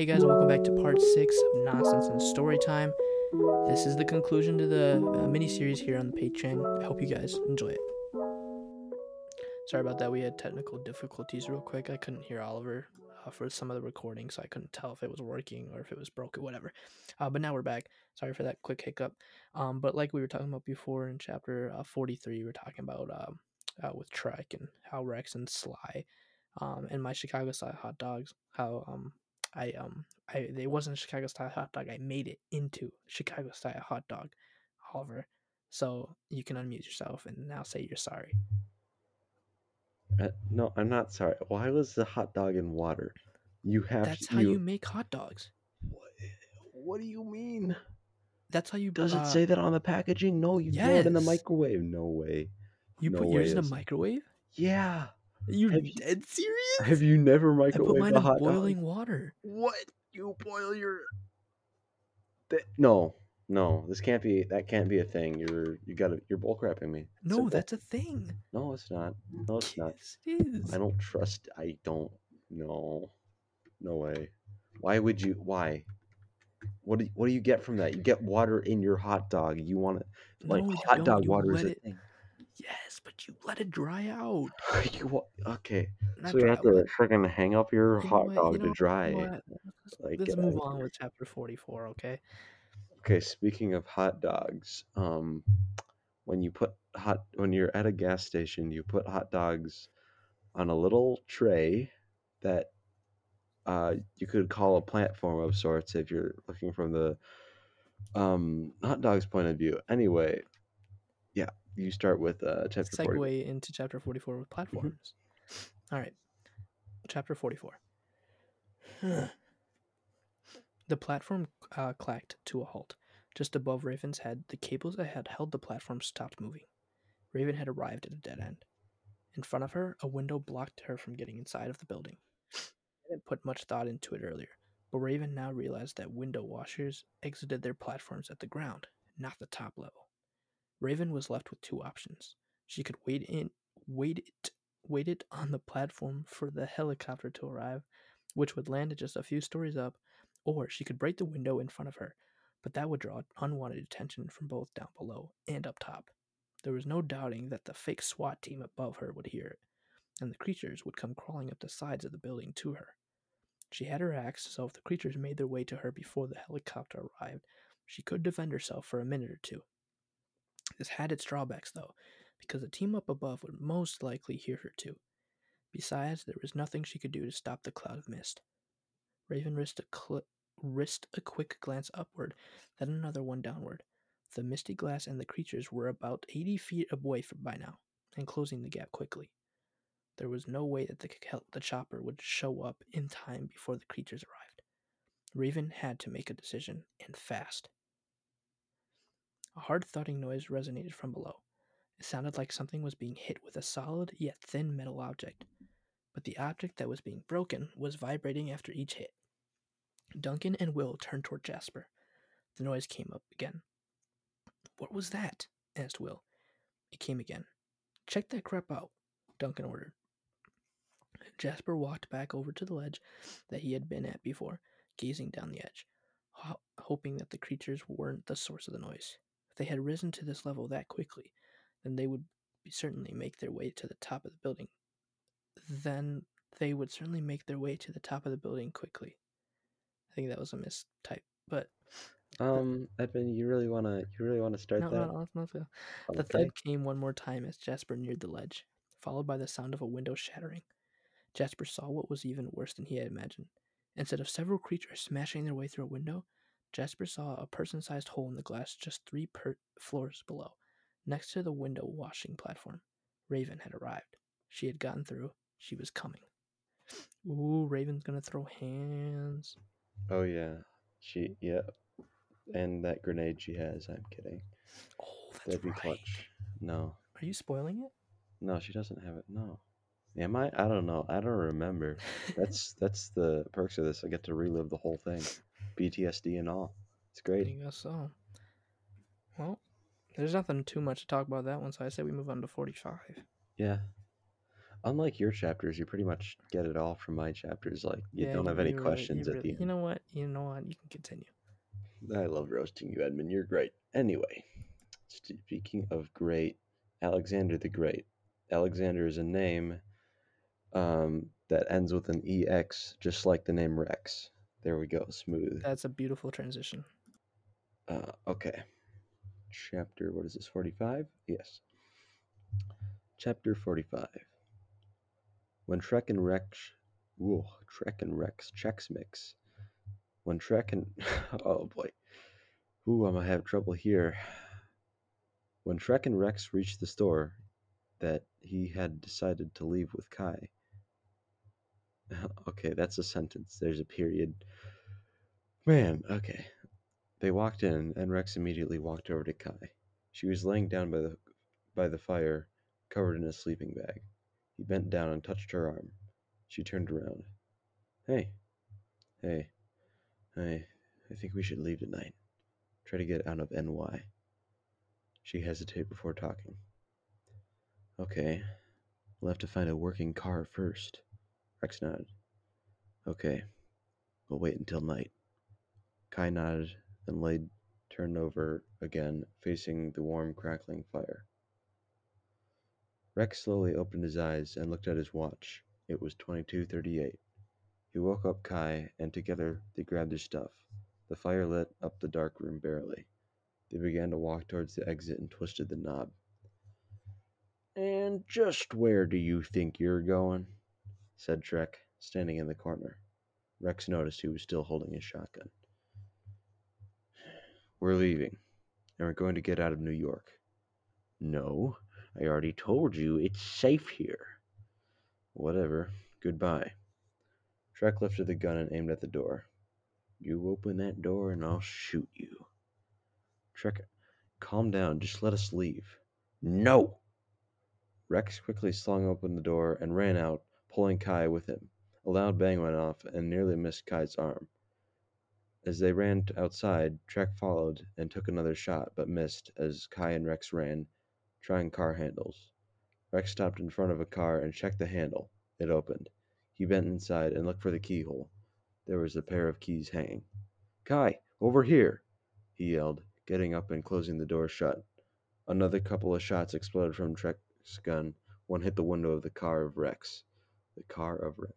Hey guys, welcome back to part six of Nonsense and Story Time. This is the conclusion to the uh, mini series here on the Patreon. I hope you guys enjoy it. Sorry about that. We had technical difficulties real quick. I couldn't hear Oliver uh, for some of the recordings, so I couldn't tell if it was working or if it was broken, whatever. Uh, but now we're back. Sorry for that quick hiccup. Um, but like we were talking about before in chapter uh, 43, we were talking about um, uh, with Trek and how Rex and Sly um, and my Chicago style hot dogs, how um, I um I it wasn't a Chicago style hot dog. I made it into Chicago style hot dog, Oliver. So you can unmute yourself and now say you're sorry. Uh, no, I'm not sorry. Why was the hot dog in water? You have That's how you make hot dogs. What, what do you mean? That's how you. Does it uh, say that on the packaging? No, you throw it in the microwave. No way. You no put way yours in a microwave? Yeah. You're Have you- dead serious? Have you never I put microwaved mine a in hot boiling dog? water. What? You boil your. That, no, no. This can't be. That can't be a thing. You're. You gotta. You're bullcrapping me. It's No, simple. that's a thing. No, it's not. No, it's not. Yes, it is. I don't trust. I don't. No. No way. Why would you? Why? What do you, What do you get from that? You get water in your hot dog. You want it like No, hot dog water is let a it- thing. You let it dry out. you okay? Not so you dry have out, to freaking hang up your You hot what, dog you to know- dry. what? Let's, Like, let's get move on with chapter 44, okay? Okay, speaking of hot dogs, um, when you put hot when you're at a gas station, you put hot dogs on a little tray that uh, you could call a platform of sorts if you're looking from the um, hot dogs point of view. Anyway, yeah, you start with uh, chapter Segue 40. into chapter 44 with platforms. All right. Chapter 44. the platform uh, clacked to a halt. Just above Raven's head, the cables that had held the platform stopped moving. Raven had arrived at a dead end. In front of her, a window blocked her from getting inside of the building. i didn't put much thought into it earlier, but Raven now realized that window washers exited their platforms at the ground, not the top level. Raven was left with two options. She could wait in wait it wait it on the platform for the helicopter to arrive, which would land just a few stories up, or she could break the window in front of her, but that would draw unwanted attention from both down below and up top. There was no doubting that the fake SWAT team above her would hear it, and the creatures would come crawling up the sides of the building to her. She had her axe, so if the creatures made their way to her before the helicopter arrived, she could defend herself for a minute or two. This had its drawbacks, though, because the team up above would most likely hear her too. Besides, there was nothing she could do to stop the cloud of mist. Raven risked a, cl- risked a quick glance upward, then another one downward. The misty glass and the creatures were about 80 feet away by now, and closing the gap quickly. There was no way that the, the chopper would show up in time before the creatures arrived. Raven had to make a decision, and fast. A hard thudding noise resonated from below. It sounded like something was being hit with a solid yet thin metal object, but the object that was being broken was vibrating after each hit. Duncan and Will turned toward Jasper. The noise came up again. What was that? asked Will. It came again. Check that crap out, Duncan ordered. Jasper walked back over to the ledge that he had been at before, gazing down the edge, ho- hoping that the creatures weren't the source of the noise. They had risen to this level that quickly, then they would be certainly make their way to the top of the building. Then they would certainly make their way to the top of the building quickly. I think that was a mistype, but Um, Edmund, you really wanna you really wanna start no, that? no, no, no, no. The thud came one more time as Jasper neared the ledge, followed by the sound of a window shattering. Jasper saw what was even worse than he had imagined. Instead of several creatures smashing their way through a window, Jasper saw a person sized hole in the glass just three per- floors below, next to the window washing platform. Raven had arrived. She had gotten through. She was coming. Ooh, Raven's gonna throw hands. Oh yeah, she yeah, and that grenade she has. I'm kidding. Oh, that's That'd be right. clutch. No, Are you spoiling it? no, she doesn't have it. No, am I? I don't know. I don't remember. That's that's the perks of this. I get to relive the whole thing, PTSD and all. It's I great. guess so. Well, there's nothing too much to talk about that one, so I say we move on to 45. Yeah. Unlike your chapters, you pretty much get it all from my chapters. Like you Yeah, don't have any really- questions at really- the You know what? You know what? You can continue. I love roasting you, Edmund. You're great. Anyway, speaking of great, Alexander the Great. Alexander is a name um, that ends with an ex, just like the name Rex. There we go. Smooth. That's a beautiful transition. Uh, okay. Chapter, what is this, 45? Yes. Chapter 45. When Trek and Rex, whoa, Trek and Rex checks mix. When Trek and, oh boy. Ooh, I'm gonna have trouble here. When Trek and Rex reached the store that he had decided to leave with Kai. Okay, that's a sentence. There's a period. Man, okay. They walked in, and Rex immediately walked over to Kai. She was laying down by the by the fire, covered in a sleeping bag. He bent down and touched her arm. She turned around. Hey, hey, hey, I think we should leave tonight. Try to get out of NY. She hesitated before talking. Okay, we'll have to find a working car first. Rex nodded. Okay, we'll wait until night. Kai nodded and laid turned over again, facing the warm, crackling fire. Rex slowly opened his eyes and looked at his watch. It was 22:38. He woke up Kai, and together they grabbed their stuff. The fire lit up the dark room barely. They began to walk towards the exit and twisted the knob. And just where do you think you're going? Said Trek, standing in the corner. Rex noticed he was still holding his shotgun. We're leaving, and we're going to get out of New York. No, I already told you it's safe here. Whatever. Goodbye. Trek lifted the gun and aimed at the door. You open that door and I'll shoot you. Trek, calm down. Just let us leave. No! Rex quickly slung open the door and ran out, pulling Kai with him. A loud bang went off and nearly missed Kai's arm. As they ran outside, Trek followed and took another shot, but missed as Kai and Rex ran, trying car handles. Rex stopped in front of a car and checked the handle. It opened. He bent inside and looked for the keyhole. There was a pair of keys hanging. Kai, over here! he yelled, getting up and closing the door shut. Another couple of shots exploded from Trek's gun. One hit the window of the car of Rex. The car of Rex.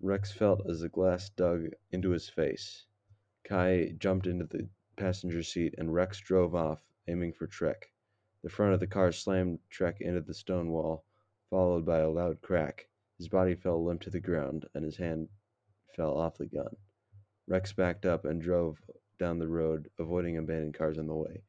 Rex felt as the glass dug into his face. Kai jumped into the passenger seat and Rex drove off, aiming for Trek. The front of the car slammed Trek into the stone wall, followed by a loud crack. His body fell limp to the ground, and his hand fell off the gun. Rex backed up and drove down the road, avoiding abandoned cars on the way.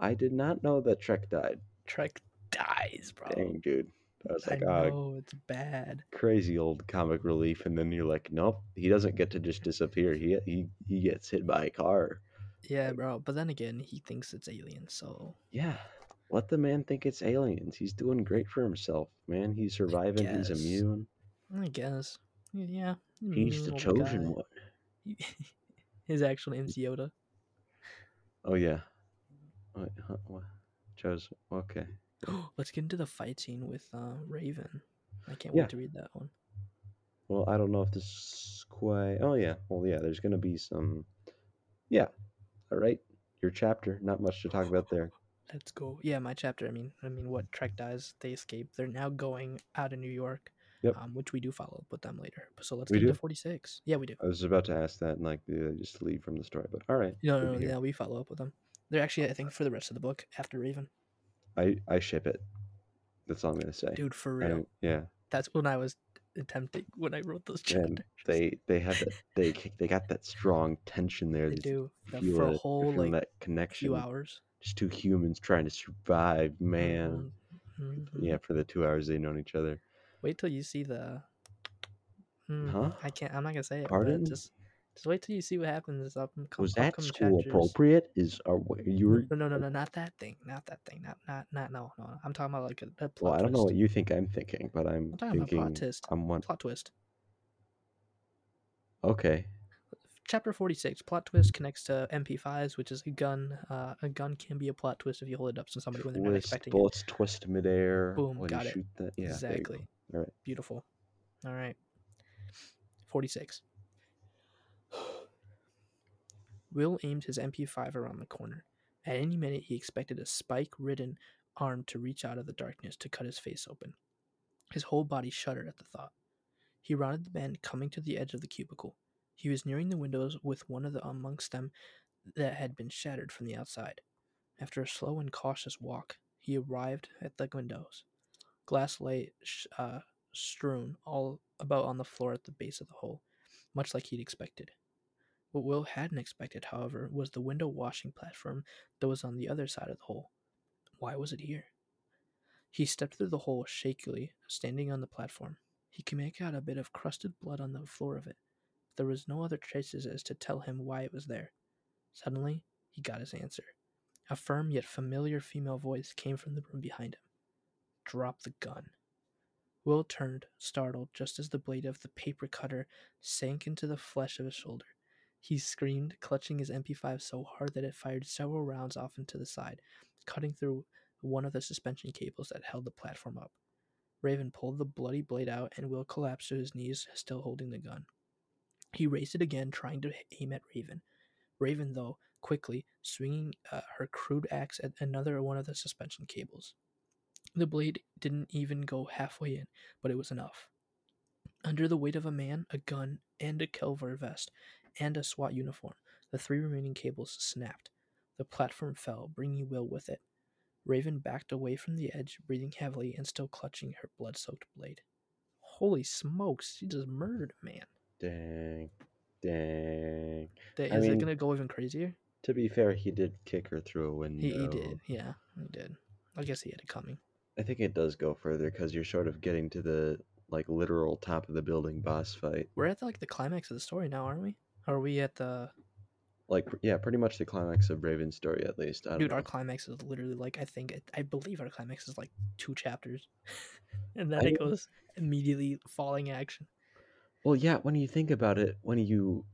I did not know that Trek died. Trek dies, bro. Dang, dude. I was like, ah, know it's bad. crazy old comic relief, and then you're like, nope, he doesn't get to just disappear. He he he gets hit by a car. Yeah, bro. But then again, he thinks it's aliens, so Yeah. Let the man think it's aliens. He's doing great for himself, man. He's surviving. He's immune. I guess. Yeah. He's the chosen guy. one. His actual name's Yoda. Oh yeah. Wait, huh, what? Chose. Okay. Let's get into the fight scene with uh, Raven. I can't Yeah. wait to read that one. Well, I don't know if this is quite. Oh yeah. Well, yeah. There's gonna be some. Yeah. All right. Your chapter. Not much to talk about there. Let's go. Yeah, my chapter. I mean, I mean, what Trek dies, they escape. They're now going out of New York, Yep. um, which we do follow up with them later. So let's We get do? into forty six. Yeah, we do. I was about to ask that, and like, just leave from the story? But all right. No, good no, no, yeah, we follow up with them. They're actually, I think, for the rest of the book after Raven. I I ship it. That's all I'm gonna say. Dude, for real. yeah. That's when I was attempting when I wrote those And they they have that they they got that strong tension there. They do for a whole like that connection. few hours. Just two humans trying to survive, man. Mhm, mhm. Yeah, for the two hours they known each other. Wait till you see the. Hmm, Huh? I can't. I'm not gonna say it. Pardon? Just, just wait till you see what happens. Up, come, Was that upcoming school appropriate? Is are you were? No, no, no, no, not that thing. Not that thing. Not, not, not. No, no. I'm talking about like a, a plot Well, I don't know what you think I'm thinking, but I'm, I'm talking about thinking plot twist. I'm one. Plot twist. Okay, Chapter 46. Plot twist connects to MP5s, which is a gun. Uh, a gun can be a plot twist if you hold it up to somebody when they're not twist expecting it. bullets twist midair Boom, got it. Yeah, go. exactly. All right. Beautiful. All right. 46. Will aimed his MP5 around the corner. At any minute, he expected a spike ridden arm to reach out of the darkness to cut his face open. His whole body shuddered at the thought. He rounded the bend, coming to the edge of the cubicle. He was nearing the windows with one of the amongst them that had been shattered from the outside. After a slow and cautious walk, he arrived at the windows. Glass lay sh- uh, strewn all about on the floor at the base of the hole, much like he'd expected. What Will hadn't expected, however, was the window washing platform that was on the other side of the hole. Why was it here? He stepped through the hole shakily, standing on the platform. He could make out a bit of crusted blood on the floor of it. But There was no other traces as to tell him why it was there. Suddenly, he got his answer. A firm yet familiar female voice came from the room behind him. Drop the gun. Will turned, startled, just as the blade of the paper cutter sank into the flesh of his shoulder. He screamed, clutching his MP5 so hard that it fired several rounds off into the side, cutting through one of the suspension cables that held the platform up. Raven pulled the bloody blade out, and Will collapsed to his knees, still holding the gun. He raised it again, trying to aim at Raven. Raven, though, quickly swinging uh, her crude axe at another one of the suspension cables. The blade didn't even go halfway in, but it was enough. Under the weight of a man, a gun, and a Kelvar vest, and a SWAT uniform, the three remaining cables snapped. The platform fell, bringing Will with it. Raven backed away from the edge, breathing heavily and still clutching her blood soaked blade. Holy smokes, she just murdered a man. Dang. Dang. Th- I Is it gonna go even crazier? To be fair, he did kick her through a window. He, he did, yeah, he did. I guess he had it coming. I think it does go further because you're sort of getting to the like literal top of the building boss fight. We're at the, like the climax of the story now, aren't we? Are we at the Like yeah, pretty much the climax of Raven's story at least. I don't dude? know. Our climax is literally like I think I believe our climax is like two chapters, and then I it goes immediately falling action. Well, yeah, when you think about it, when you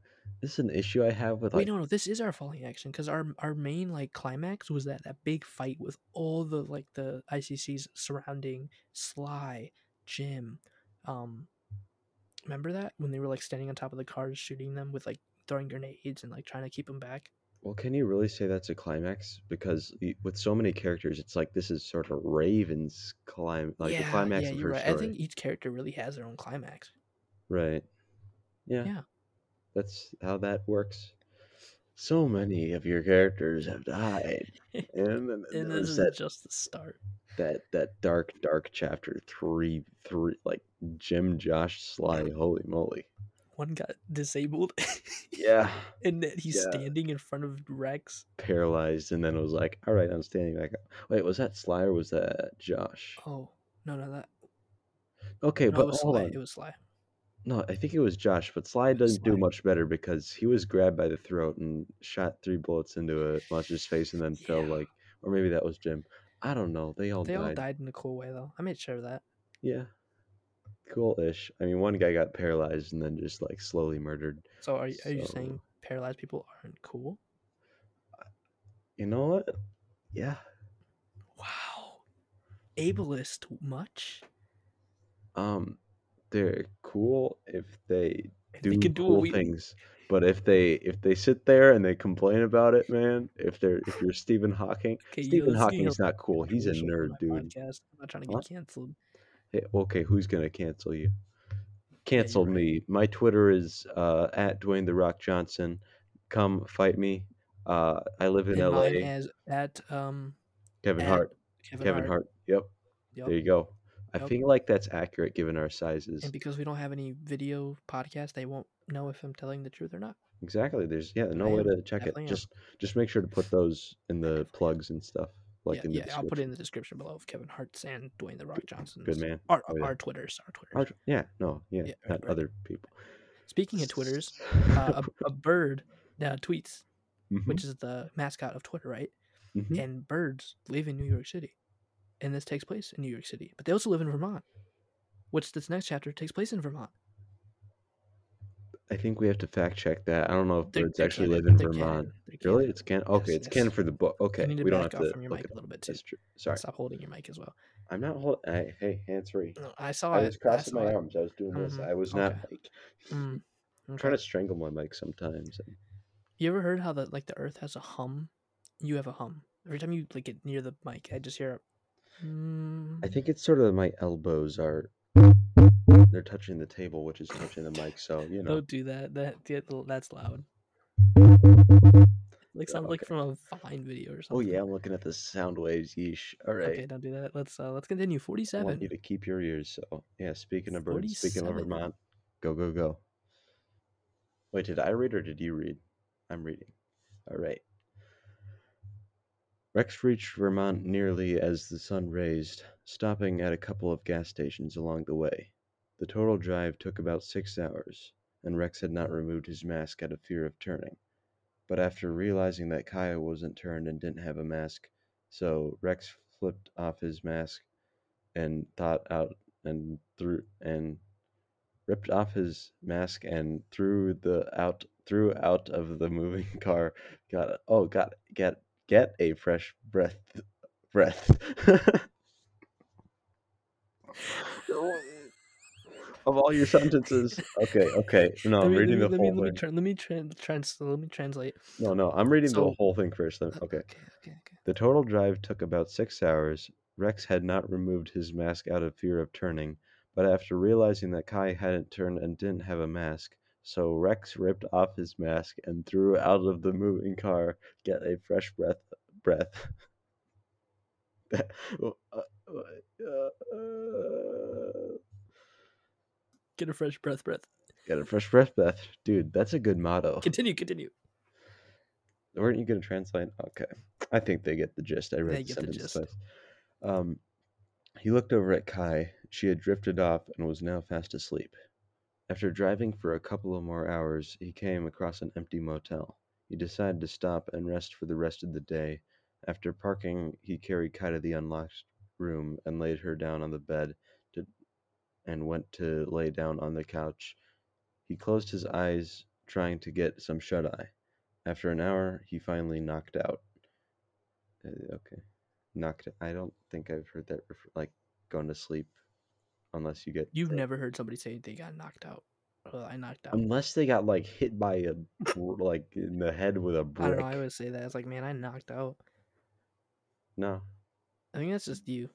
this is an issue I have with Wait, like no, no, this is our falling action because our our main like climax was that that big fight with all the like the ICCs surrounding Sly, Jim, um, remember that when they were like standing on top of the cars shooting them with like throwing grenades and like trying to keep them back. Well, can you really say that's a climax? Because with so many characters, it's like this is sort of Raven's clim like the climax yeah, of you're her right. story. I think each character really has their own climax. Right. Yeah. Yeah. That's how that works. So many of your characters have died, and then And this is just the start. That that dark dark chapter three three like Jim Josh Sly. Holy moly! One got disabled, Yeah, and then he's Yeah. standing in front of Rex. paralyzed, and then it was like, all right, I'm standing back up. Wait, was that Sly or was that Josh? Oh no, no, that Okay, no, but it was hold Sly. on. It was Sly. No, I think it was Josh, but Sly doesn't do much better because he was grabbed by the throat and shot three bullets into a monster's face and then fell like, or maybe that was Jim. I don't know. They all They all died. died in a cool way, though. I made sure of that. Yeah, cool-ish. I mean, one guy got paralyzed and then just like slowly murdered. So are, y- are you saying paralyzed people aren't cool? You know what? Yeah. Wow. Ableist much? Um, they're cool if they If do, they cool we things. But if they if they sit there and they complain about it, man, if they're if you're Stephen Hawking, Okay, Stephen Hawking's not cool. He's a nerd, dude. Podcast. I'm not trying to Huh? get canceled. Hey, okay, who's gonna cancel you? Canceled right. me. My Twitter is uh, at Dwayne the Rock Johnson. Come fight me. Uh, I live in and LA. mine as at um Kevin at Hart. Kevin, Kevin Hart. Hart. Yep. Yep. There you go. I Yep. feel like that's accurate given our sizes. And because we don't have any video podcast, they won't know if I'm telling the truth or not. Exactly. There's yeah, no I way am. to check it. Am. Just just make sure to put those in the plugs and stuff, like yeah, in the yeah, I'll put it in the description below of Kevin Hart's and Dwayne the Rock Johnson's. Good man. Our, Oh, yeah. our Twitters, our Twitters. Our yeah, no, yeah, Yeah, not right. other people. Speaking of Twitters, uh, a, a bird uh, tweets, Mhm, which is the mascot of Twitter, right? mhm. And birds live in New York City, and this takes place in New York City. But they also live in Vermont, which this next chapter takes place in Vermont. I think we have to fact check that. I don't know if They're- birds they're actually live in they're Vermont. they're Really? It's canon. Okay, Yes, it's yes. canon for the book. Okay, You need to we don't back have off to from your look mic it a up. little bit too. That's true. Sorry, Stop holding your mic as well. I'm not holding. Hey, hands free. No, I saw I it. was crossing my saw arms. I was doing this. Mhm, I was not okay. like It. Mm, I'm trying okay. to strangle my mic sometimes. You ever heard how the like the Earth has a hum? You have a hum every time you like get near the mic. I just hear. A, mm, I think it's sort of my elbows are they're touching the table, which is touching the mic. So you know, Don't do that. That yeah, that's loud. Like sounds like from a Vine video or something. oh yeah, I'm looking at the sound waves. Yeesh. All right. Okay, don't do that. Let's uh let's continue. Forty-seven. I want you to keep your ears. So yeah, speaking of birds, speaking of 47. Vermont, go go go. Wait, did I read or did you read? I'm reading. All right. Rex reached Vermont nearly as the sun raised, stopping at a couple of gas stations along the way. The total drive took about six hours, and Rex had not removed his mask out of fear of turning. But after realizing that Kaya wasn't turned and didn't have a mask, so Rex flipped off his mask and thought out and threw and ripped off his mask and threw the out threw out of the moving car. Got oh got get get a fresh breath breath. Oh, of all your sentences. Okay, okay. No, I'm me, reading let the me, whole let me, let me, thing. tra- let me, tran- trans- let me translate. No, no, I'm reading the whole thing first. Then. Okay. Okay, okay, okay. The total drive took about six hours. Rex had not removed his mask out of fear of turning, but after realizing that Kai hadn't turned and didn't have a mask, so Rex ripped off his mask and threw out of the moving car, get a fresh breath. Breath. Uh, uh, uh, Get a fresh breath, breath. get a fresh breath, breath, dude. That's a good motto. Continue, continue. Weren't you gonna translate? Okay, I think they get the gist. I read They the get the gist. twice. Um, he looked over at Kai. She had drifted off and was now fast asleep. After driving for a couple of more hours, he came across an empty motel. He decided to stop and rest for the rest of the day. After parking, he carried Kai to the unlocked room and laid her down on the bed to, and went to lay down on the couch. He closed his eyes, trying to get some shut eye. After an hour, he finally knocked out. Uh, okay, knocked. I don't think I've heard that refer- like going to sleep, unless you get. You've never heard somebody say they got knocked out. Well, I knocked out. Unless they got like hit by a like in the head with a I brick. don't know. I always say that. It's like, man, I knocked out. No. I think that's just you.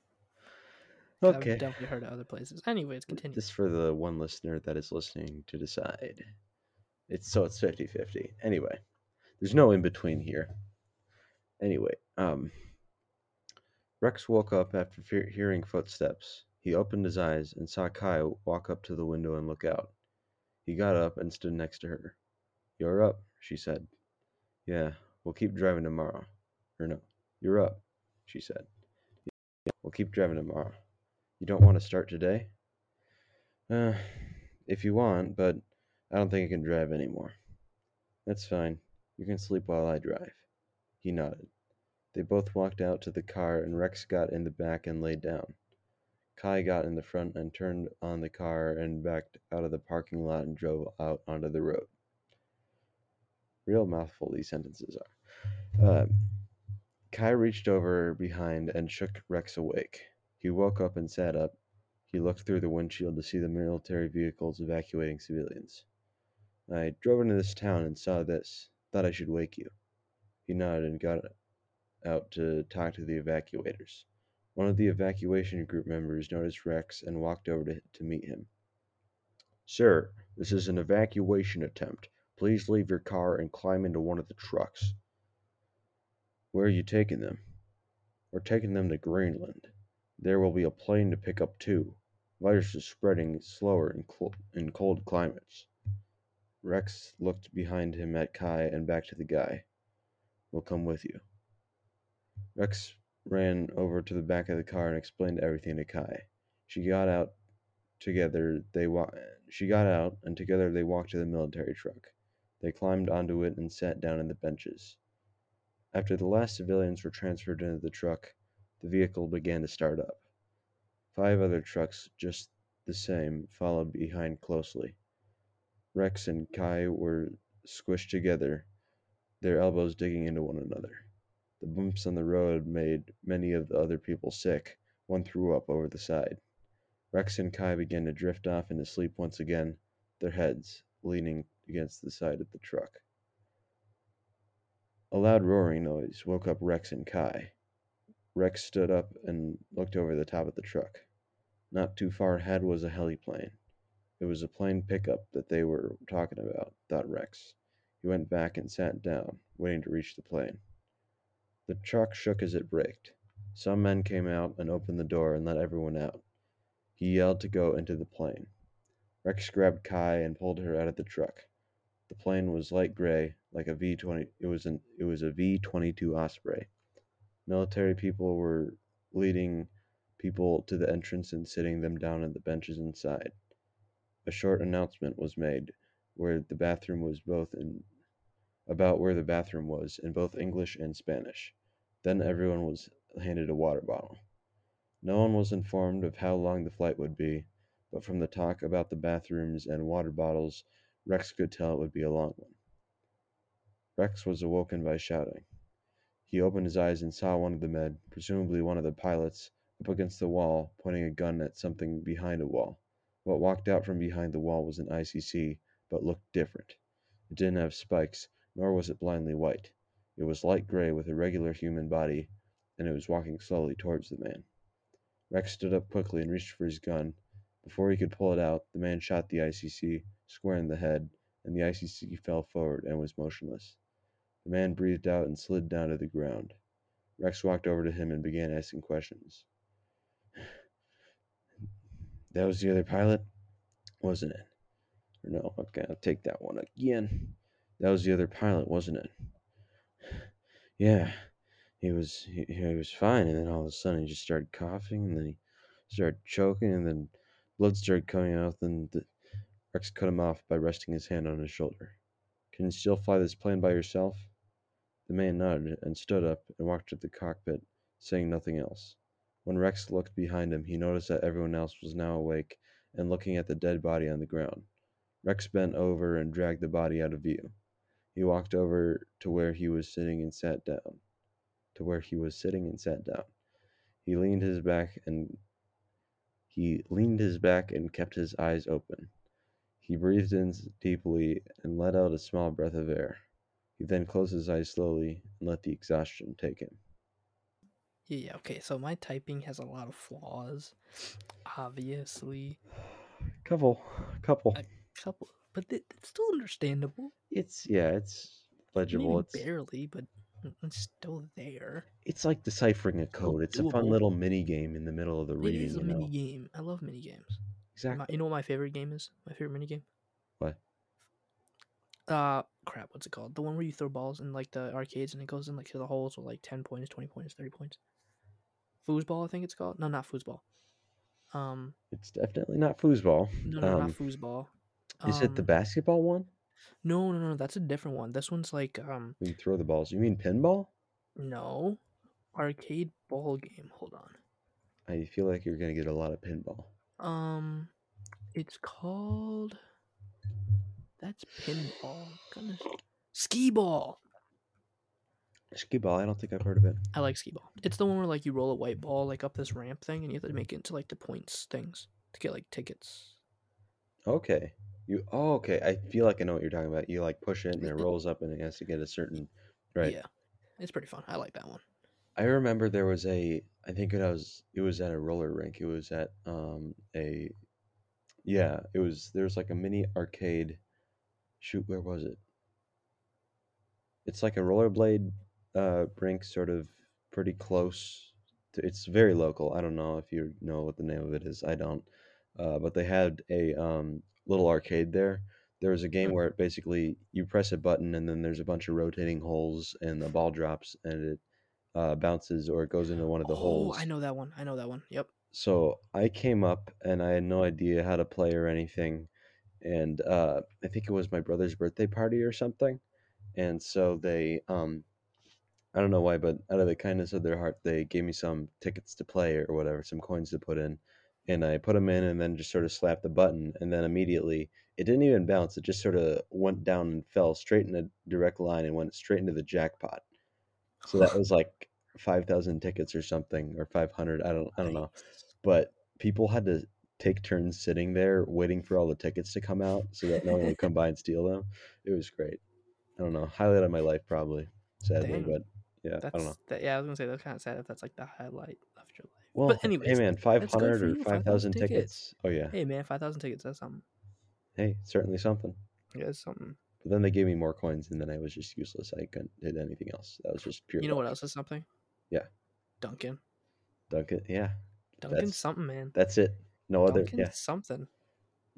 Okay. I've definitely heard it other places. Anyways, continue. Just for the one listener that is listening to decide. It's so it's 50-50. Anyway, there's no in between here. Anyway, um Rex woke up after fe- hearing footsteps. He opened his eyes and saw Kai walk up to the window and look out. He got up and stood next to her. You're up, she said. Yeah, we'll keep driving tomorrow. Or no, you're up, she said. Yeah, we'll keep driving tomorrow. You don't want to start today? Uh, if you want, but I don't think I can drive anymore. That's fine. You can sleep while I drive. He nodded. They both walked out to the car, and Rex got in the back and laid down. Kai got in the front and turned on the car and backed out of the parking lot and drove out onto the road. Real mouthful these sentences are. Um, Kai reached over behind and shook Rex awake. He woke up and sat up. He looked through the windshield to see the military vehicles evacuating civilians. I drove into this town and saw this. Thought I should wake you. He nodded and got out to talk to the evacuators. One of the evacuation group members noticed Rex and walked over to, to meet him. Sir, this is an evacuation attempt. Please leave your car and climb into one of the trucks. Where are you taking them? We're taking them to Greenland. There will be a plane to pick up too. Virus is spreading slower in, cl- in cold climates. Rex looked behind him at Kai and back to the guy. We'll come with you. Rex ran over to the back of the car and explained everything to Kai. She got out together. They wa- She got out, and together they walked to the military truck. They climbed onto it and sat down in the benches. After the last civilians were transferred into the truck, the vehicle began to start up. Five other trucks, just the same, followed behind closely. Rex and Kai were squished together. their elbows digging into one another. The bumps on the road made many of the other people sick. One threw up over the side. Rex and Kai began to drift off into sleep once again, their heads leaning against the side of the truck. A loud roaring noise woke up Rex and Kai. Rex stood up and looked over the top of the truck. Not too far ahead was a heliplane. It was a plane pickup that they were talking about, thought Rex. He went back and sat down, waiting to reach the plane. The truck shook as it braked. Some men came out and opened the door and let everyone out. He yelled to go into the plane. Rex grabbed Kai and pulled her out of the truck. The plane was light gray, like a V twenty. It was an it was a V twenty two Osprey. Military people were leading people to the entrance and sitting them down on the benches inside. A short announcement was made where the bathroom was both in about where the bathroom was in both English and Spanish. Then everyone was handed a water bottle. No one was informed of how long the flight would be, but from the talk about the bathrooms and water bottles, Rex could tell it would be a long one. Rex was awoken by shouting. He opened his eyes and saw one of the men, presumably one of the pilots, up against the wall, pointing a gun at something behind a wall. What walked out from behind the wall was an ICC, but looked different. It didn't have spikes, nor was it blindly white. It was light gray with a regular human body, and it was walking slowly towards the man. Rex stood up quickly and reached for his gun. Before he could pull it out, the man shot the ICC square in the head, and the ICC fell forward and was motionless. The man breathed out and slid down to the ground. Rex walked over to him and began asking questions. That was the other pilot, wasn't it? Or no, okay, I'll take that one again. That was the other pilot, wasn't it? Yeah, he was he, he was fine, and then all of a sudden he just started coughing, and then he started choking, and then blood started coming out. And the, Rex cut him off by resting his hand on his shoulder. Can you still fly this plane by yourself? The man nodded and stood up and walked to the cockpit, saying nothing else. When Rex looked behind him, he noticed that everyone else was now awake and looking at the dead body on the ground. Rex bent over and dragged the body out of view. He walked over to where he was sitting and sat down. To where he was sitting and sat down. He leaned his back and he leaned his back and kept his eyes open. He breathed in deeply and let out a small breath of air. He then closed his eyes slowly and let the exhaustion take him. Yeah, okay. So my typing has a lot of flaws, obviously. Couple, couple. A couple, but it, it's still understandable. It's yeah, it's legible. Maybe It's barely, but it's still there. it's like deciphering a code. It's a fun little mini game in the middle of the reading. It is a you mini know game. I love mini games. exactly. you know what my favorite game is? My favorite mini game? What? Uh, crap. What's it called? The one where you throw balls in like the arcades and it goes in like to the holes with like ten points, twenty points, thirty points. Foosball, I think it's called. No, not foosball. Um, It's definitely not foosball. no, no, Um, not foosball. Is it the Um, basketball one? No, no, no. That's a different one. This one's like um, you throw the balls. You mean pinball? no, arcade ball game. Hold on. I feel like you're gonna get a lot of pinball. Um, it's called. That's pinball. Goodness. Skee ball. Skee ball. I don't think I've heard of it. I like skee ball. It's the one where like you roll a white ball like up this ramp thing, and you have to make it into like the points things to get like tickets. Okay. You. Oh, okay. I feel like I know what you're talking about. You like push it and it rolls up and it has to get a certain. Right. Yeah, it's pretty fun. I like that one. I remember there was a I think it was it was at a roller rink. It was at um a yeah, it was there was like a mini arcade shoot where was it? It's like a rollerblade uh rink sort of pretty close to, it's very local. I don't know if you know what the name of it is. I don't. Uh but they had a um little arcade there. There was a game Hmm. where it basically you press a button and then there's a bunch of rotating holes and the ball drops and it uh, bounces or it goes into one of the holes. oh, holes. I know that one. I know that one. Yep. So I came up and I had no idea how to play or anything. And uh, I think it was my brother's birthday party or something. And so they, um, I don't know why, but out of the kindness of their heart, they gave me some tickets to play or whatever, some coins to put in. and I put them in, and then just sort of slapped the button, and then immediately it didn't even bounce. It just sort of went down and fell straight in a direct line and went straight into the jackpot. So that was like five thousand tickets or something, or five hundred. I don't I don't know, but people had to take turns sitting there waiting for all the tickets to come out so that no one would come by and steal them. It was great. I don't know, highlight of my life probably, sadly, Dang. but yeah, I don't know. That's that. Yeah, I was gonna say that's kind of sad if that's like the highlight of your life. Well, but hey man, that's five hundred or five thousand tickets. Oh yeah, Hey man, five thousand tickets. That's something. hey, certainly something. Yeah, that's something. But then they gave me more coins, and then I was just useless. I couldn't hit anything else. That was just pure. You know what else is something? Yeah. Duncan. Duncan, yeah, Duncan's That's- something, man. that's it. No other, yeah, something.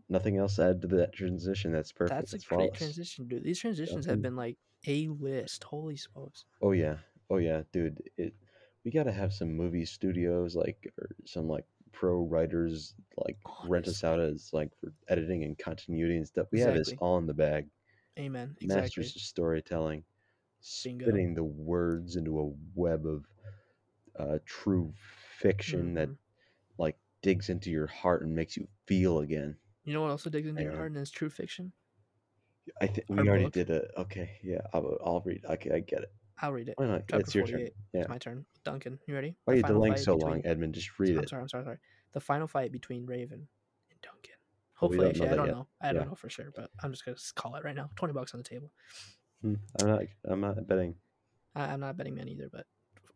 nothing else to add to that transition. That's perfect. That's a It's great flawless. transition, dude. These transitions Duncan. have been like a list. Holy smokes. Oh yeah, oh yeah, dude. It we gotta have some movie studios like or some like pro writers like rent us out as like for editing and continuity and stuff. We have this all in the bag. Amen. Exactly. Masters of storytelling, Bingo. spitting the words into a web of uh, true fiction that Mhm. like digs into your heart and makes you feel again. You know what also digs into your heart and is true fiction? I think we Our already book. did it. Okay, yeah, I'll, I'll read. Okay, I get it. I'll read it. Why not? Chapter It's your turn. Yeah. It's my turn. Duncan, you ready? Why are you delaying so between- long, Edmund? Just read I'm it. sorry, I'm sorry, sorry. The final fight between Raven and Duncan. We Hopefully, don't actually, I don't yet. know. I Yeah. don't know for sure, but I'm just gonna call it right now. Twenty bucks on the table. Hmm, I'm not. I'm not betting. I, I'm not betting man either, but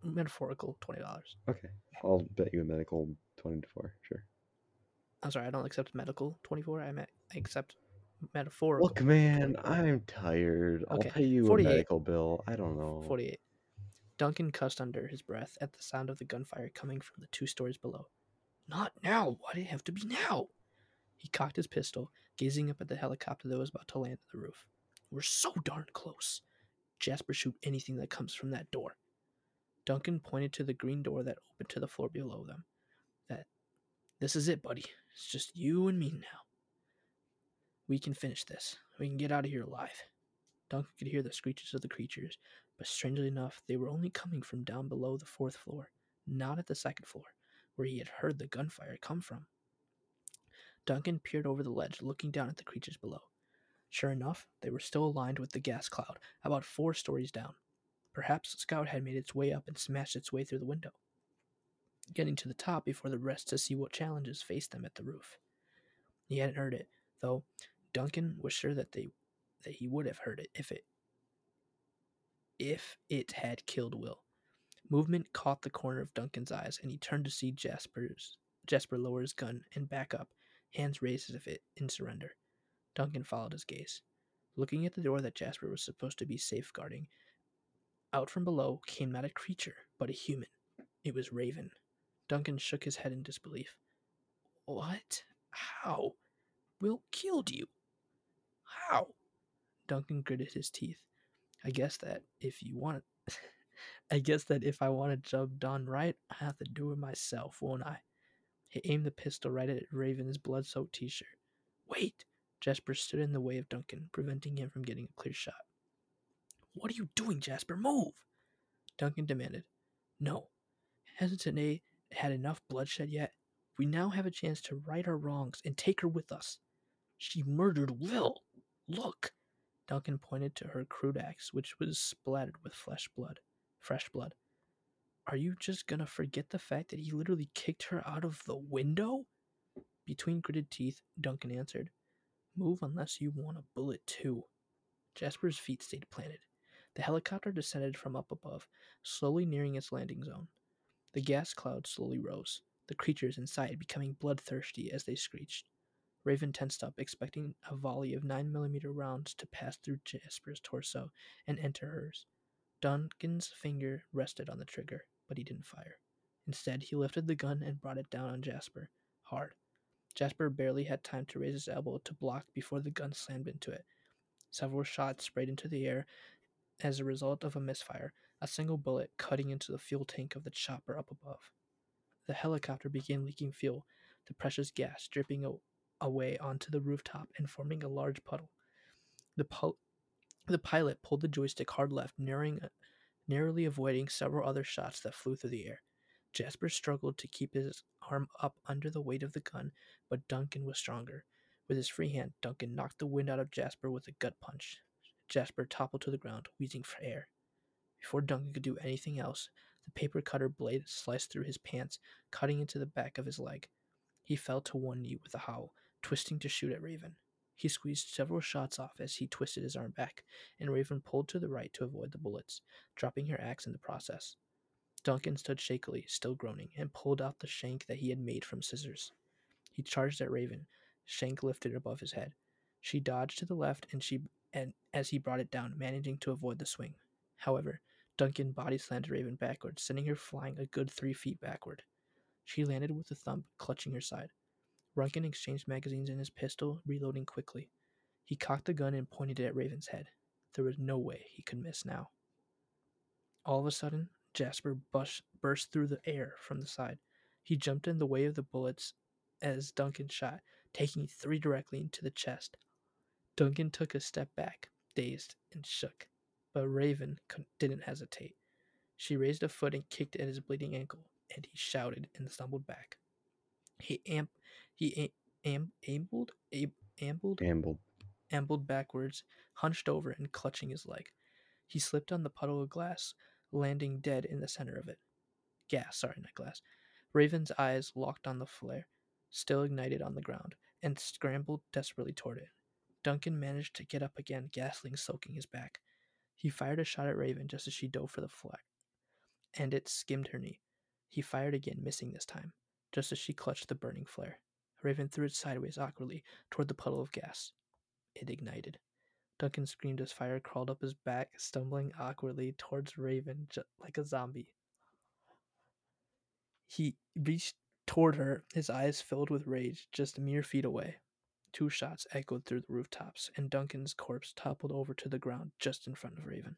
metaphorical twenty dollars. Okay, I'll bet you a medical twenty four. Sure. I'm sorry, I don't accept medical twenty four. I, I accept metaphorical. Look, man, 24. I'm tired. I'll Okay, pay you 48. a medical bill. I don't know. 48. Duncan cussed under his breath at the sound of the gunfire coming from the two stories below. Not now! Why did it have to be now? He cocked his pistol, gazing up at the helicopter that was about to land on the roof. We're so darn close. Jasper, shoot anything that comes from that door. Duncan pointed to the green door that opened to the floor below them. That this is it, buddy. It's just you and me now. We can finish this. We can get out of here alive. Duncan could hear the screeches of the creatures, but strangely enough, they were only coming from down below the fourth floor, not at the second floor, where he had heard the gunfire come from. Duncan peered over the ledge, looking down at the creatures below. Sure enough, they were still aligned with the gas cloud, about four stories down. Perhaps Scout had made its way up and smashed its way through the window, getting to the top before the rest to see what challenges faced them at the roof. He hadn't heard it, though Duncan was sure that they that he would have heard it if it if it had killed Will. Movement caught the corner of Duncan's eyes, and he turned to see Jasper's Jasper lower his gun and back up, hands raised as if it in surrender. Duncan followed his gaze. Looking at the door that Jasper was supposed to be safeguarding, out from below came not a creature, but a human. It was Raven. Duncan shook his head in disbelief. What? How? Will killed you. How? Duncan gritted his teeth. I guess that if you want I guess that if I want a job done right, I have to do it myself, won't I? He aimed the pistol right at Raven's blood soaked t shirt. Wait! Jasper stood in the way of Duncan, preventing him from getting a clear shot. What are you doing, Jasper? Move! Duncan demanded. No. Hasn't Tanae had enough bloodshed yet? We now have a chance to right our wrongs and take her with us. She murdered Will. Look! Duncan pointed to her crude axe, which was splattered with flesh blood, fresh blood. Are you just gonna forget the fact that he literally kicked her out of the window? Between gritted teeth, Duncan answered, Move unless you want a bullet too. Jasper's feet stayed planted. The helicopter descended from up above, slowly nearing its landing zone. The gas cloud slowly rose, the creatures inside becoming bloodthirsty as they screeched. Raven tensed up, expecting a volley of 9mm rounds to pass through Jasper's torso and enter hers. Duncan's finger rested on the trigger, but he didn't fire. Instead, he lifted the gun and brought it down on Jasper, hard. Jasper barely had time to raise his elbow to block before the gun slammed into it. Several shots sprayed into the air as a result of a misfire, a single bullet cutting into the fuel tank of the chopper up above. The helicopter began leaking fuel, the precious gas dripping o- away onto the rooftop and forming a large puddle. The, the pilot pulled the joystick hard left, narrowing, narrowly avoiding several other shots that flew through the air. Jasper struggled to keep his arm up under the weight of the gun, but Duncan was stronger. With his free hand, Duncan knocked the wind out of Jasper with a gut punch. Jasper toppled to the ground, wheezing for air. Before Duncan could do anything else, the paper cutter blade sliced through his pants, cutting into the back of his leg. He fell to one knee with a howl, twisting to shoot at Raven. He squeezed several shots off as he twisted his arm back, and Raven pulled to the right to avoid the bullets, dropping her axe in the process. Duncan stood shakily, still groaning, and pulled out the shank that he had made from scissors. He charged at Raven, shank lifted above his head. She dodged to the left, and she and as he brought it down, managing to avoid the swing. However, Duncan body slammed Raven backward, sending her flying a good three feet backward. She landed with a thump, clutching her side. Duncan exchanged magazines in his pistol, reloading quickly. He cocked the gun and pointed it at Raven's head. There was no way he could miss now. All of a sudden, Jasper bus- burst through the air from the side. He jumped in the way of the bullets as Duncan shot, taking three directly into the chest. Duncan took a step back, dazed and shook, but Raven didn't hesitate. She raised a foot and kicked at his bleeding ankle, and he shouted and stumbled back. He amp he am, ambled ab, ambled Ambled. ambled backwards, hunched over and clutching his leg. He slipped on the puddle of glass, landing dead in the center of it. Gas, sorry, not glass. Raven's eyes locked on the flare, still ignited on the ground, and scrambled desperately toward it. Duncan managed to get up again, gasoline soaking his back. He fired a shot at Raven just as she dove for the flare, and it skimmed her knee. He fired again, missing this time, just as she clutched the burning flare. Raven threw it sideways awkwardly toward the puddle of gas. It ignited. Duncan screamed as fire crawled up his back, stumbling awkwardly towards Raven like a zombie. He reached toward her, his eyes filled with rage, just mere feet away. Two shots echoed through the rooftops, and Duncan's corpse toppled over to the ground just in front of Raven.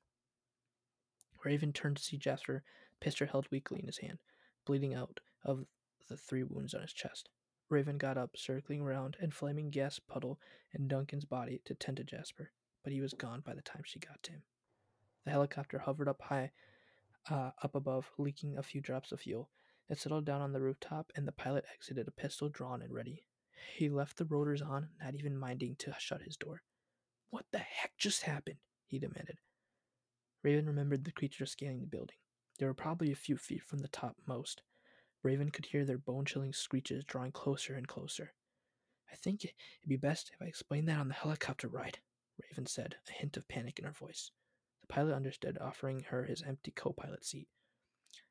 Raven turned to see Jasper, pistol held weakly in his hand, bleeding out of the three wounds on his chest. Raven got up, circling around and flaming gas puddle in Duncan's body to tend to Jasper, but he was gone by the time she got to him. The helicopter hovered up high, uh, up above, leaking a few drops of fuel. It settled down on the rooftop, and the pilot exited, a pistol drawn and ready. He left the rotors on, not even minding to shut his door. What the heck just happened? he demanded. Raven remembered the creatures scaling the building. They were probably a few feet from the topmost. Raven could hear their bone chilling screeches drawing closer and closer. I think it'd be best if I explained that on the helicopter ride, Raven said, a hint of panic in her voice. The pilot understood, offering her his empty co pilot seat.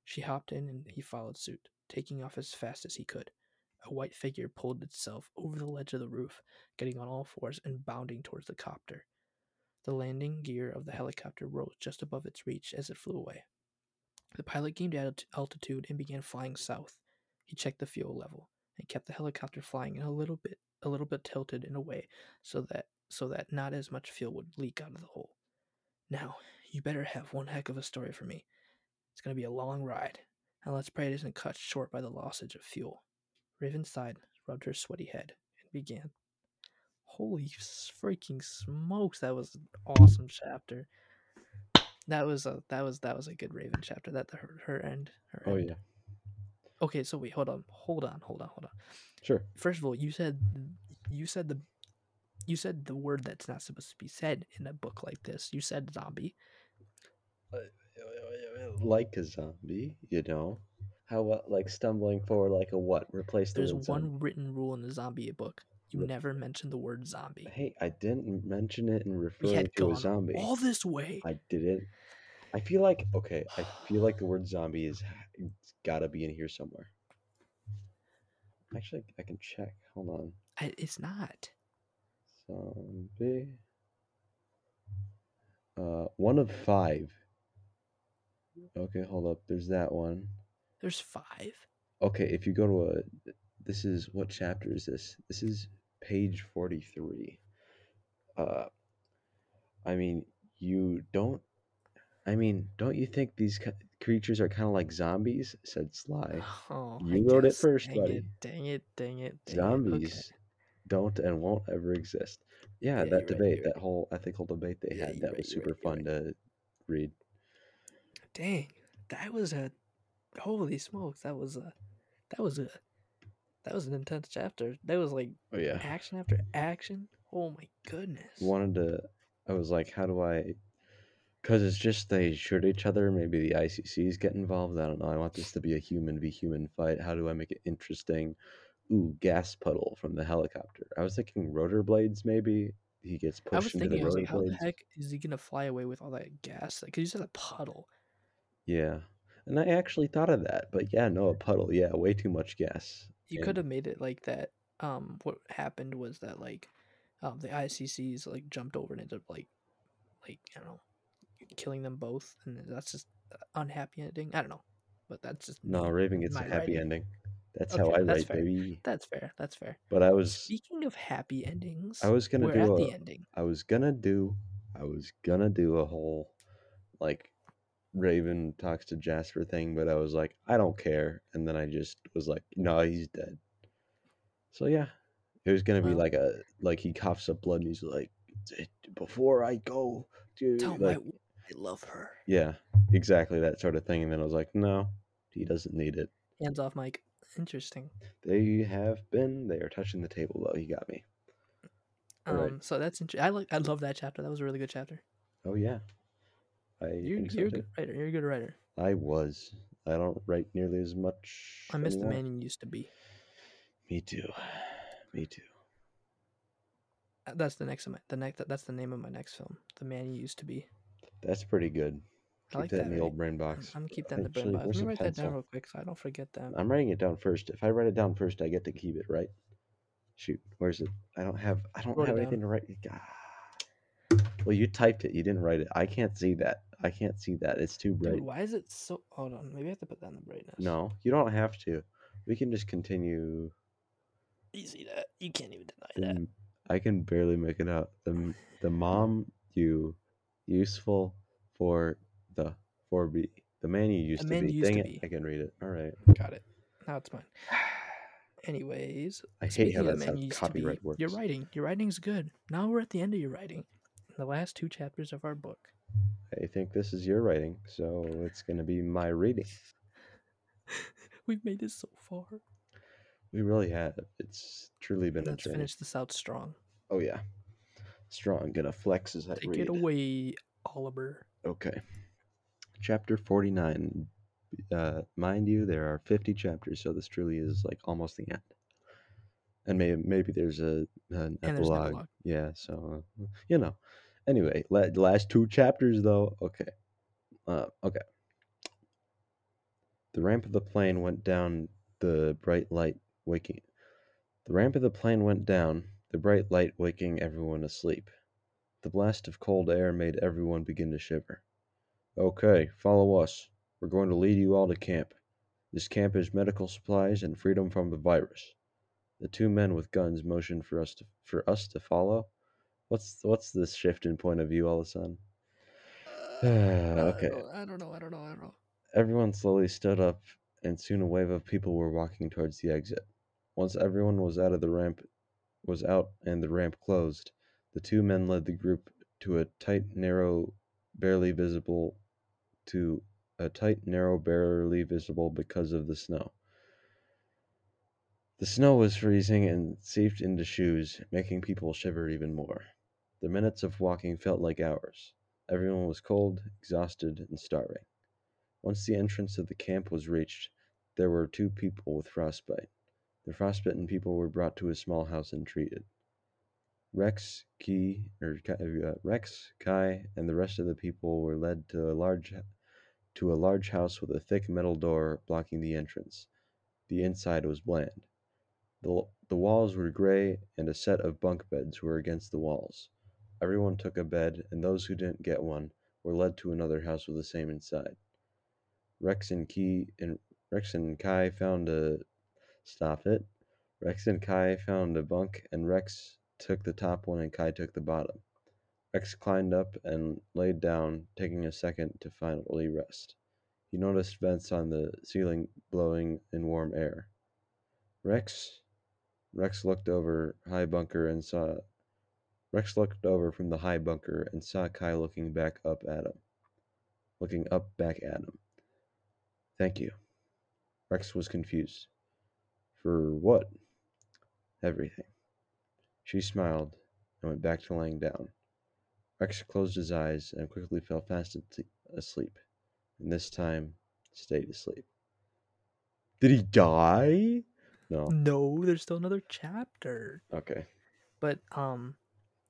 She hopped in and he followed suit, taking off as fast as he could. A white figure pulled itself over the ledge of the roof, getting on all fours and bounding towards the copter. The landing gear of the helicopter rose just above its reach as it flew away. The pilot gained altitude and began flying south. He checked the fuel level and kept the helicopter flying in a little bit a little bit tilted in a way so that so that not as much fuel would leak out of the hole. Now, you better have one heck of a story for me. It's going to be a long ride, and let's pray it isn't cut short by the lossage of fuel. Raven sighed, rubbed her sweaty head, and began. Holy freaking smokes, that was an awesome chapter. That was a that was that was a good Raven chapter. That her her end. Her Oh end. yeah. Okay, so wait, hold on, hold on, hold on, hold on. Sure. First of all, you said you said the you said the word that's not supposed to be said in a book like this. You said zombie. Like a zombie, you know. How uh, like stumbling forward like a what? Replace the There's word one zombie. written rule in the zombie book. You Re- never mention the word zombie. Hey, I didn't mention it in We referring had to a gone zombie. all this way. I didn't. I feel like okay. I feel like the word zombie is it's gotta be in here somewhere. Actually, I can check. Hold on. I, it's not. Zombie. Uh, one of five. Okay, hold up. There's that one. There's five. Okay, if you go to a, this is what chapter is this? This is page forty-three. Uh, I mean, you don't. I mean, don't you think these creatures are kind of like zombies? Said Sly. Oh, I You wrote it first, dang buddy. It, dang it! Dang it! Dang Zombies It. don't and won't ever exist. Yeah, Yeah, that right, debate, you're that right. whole ethical debate they Yeah, had, that right, was super right, fun to read. Dang, that was a Holy smokes, that was a that was a that was an intense chapter. That was like Oh yeah. action after action. Oh my goodness. Wanted to. I was like, how do I? Because it's just they shoot each other. Maybe the ICCs get involved. I don't know. I want this to be a human v human fight. How do I make it interesting? Ooh, gas puddle from the helicopter. I was thinking rotor blades. Maybe he gets I was pushed into thinking, the I was rotor like, how the heck is he gonna fly away with all that gas? Because you said a puddle. Yeah, and I actually thought of that. But yeah, no, a puddle. Yeah, way too much gas. You And- could have made it like that. Um, what happened was that like, um, the ICCs like jumped over and ended up like, like I don't know, killing them both, and that's just unhappy ending. I don't know, but that's just No, Raving it's a happy writing. ending. That's how I write, fair. baby. That's fair. That's fair. But I was Speaking of happy endings, I was gonna do a the ending. I was gonna do I was gonna do a whole like Raven talks to Jasper thing, but I was like, I don't care. And then I just was like, no, he's dead. So yeah. It was gonna be like a like he coughs up blood and he's like "Eh, before I go, dude Tell like, my I love her. Yeah, exactly that sort of thing. And then I was like, no, he doesn't need it. Hands off, Mike. Interesting. They have been they are touching the table though, he got me. Um, Alright. so that's interesting. I like. I love that chapter. That was a really good chapter. Oh yeah. I You're, think so you're a good writer. You're a good writer. I was. I don't write nearly as much. I miss the man you used to be. Me too. Me too. Uh, That's the next my the next. That's the name of my next film. The man you used to be. That's pretty good. I like that, that. in the already. old brain I'm, box. I'm gonna keep that in the brain box. Let me write that down real quick so I don't forget that. I'm writing it down first. If I write it down first, I get to keep it, right? Shoot, where's it? I don't have. I don't Wrote have anything to write. Ah. Well, you typed it. You didn't write it. I can't see that. I can't see that. It's too bright. Dude, why is it so? Hold on. Maybe I have to put that in the brightness. No, you don't have to. We can just continue. You see that? You can't even deny the that. Mm, I can barely make it out. The the mom you useful for the for be the man you used to man be. used Dang to it! be. I can read it. All right. Got it. Now it's mine. Anyways, I hate how the that's how to be, copyright works. your writing, your writing's good. Now we're at the end of your writing. The last two chapters of our book. I think this is your writing, so it's gonna be my reading. We've made it so far. We really have. It's truly been Let's a journey. finish this out strong. Oh yeah, strong. Gonna flex as I Take read. it away, Oliver. Okay. Chapter 49. Uh, mind you, there are 50 chapters, so this truly is like almost the end. And maybe maybe there's a an epilogue. epilogue. Yeah, so uh, you know. Anyway, last two chapters though. Okay. Uh, okay. The ramp of the plane went down. The bright light waking. The ramp of the plane went down. The bright light waking everyone asleep. The blast of cold air made everyone begin to shiver. Okay, follow us. We're going to lead you all to camp. This camp is medical supplies and freedom from the virus. The two men with guns motioned for us to for us to follow. What's what's this shift in point of view all of a sudden? Uh, okay. I don't, I don't know. I don't know. I don't know. Everyone slowly stood up, and soon a wave of people were walking towards the exit. Once everyone was out of the ramp, was out and the ramp closed, the two men led the group to a tight, narrow, barely visible, to a tight, narrow, barely visible because of the snow. The snow was freezing and seeped into shoes, making people shiver even more. The minutes of walking felt like hours. Everyone was cold, exhausted, and starving. Once the entrance of the camp was reached, there were two people with frostbite. The frostbitten people were brought to a small house and treated. Rex, or uh, Rex, Kai, and the rest of the people were led to a large to a large house with a thick metal door blocking the entrance. The inside was bland. The, the walls were gray, and a set of bunk beds were against the walls. Everyone took a bed, and those who didn't get one were led to another house with the same inside. Rex and Key and Rex and Kai found a stop it. Rex and Kai found a bunk, and Rex took the top one, and Kai took the bottom. Rex climbed up and laid down, taking a second to finally rest. He noticed vents on the ceiling blowing in warm air. Rex Rex looked over high bunker and saw Rex looked over from the high bunker and saw Kai looking back up at him. Looking up back at him. Thank you. Rex was confused. For what? Everything. She smiled and went back to lying down. Rex closed his eyes and quickly fell fast asleep, and this time stayed asleep. Did he die? No. No, there's still another chapter. Okay. But um,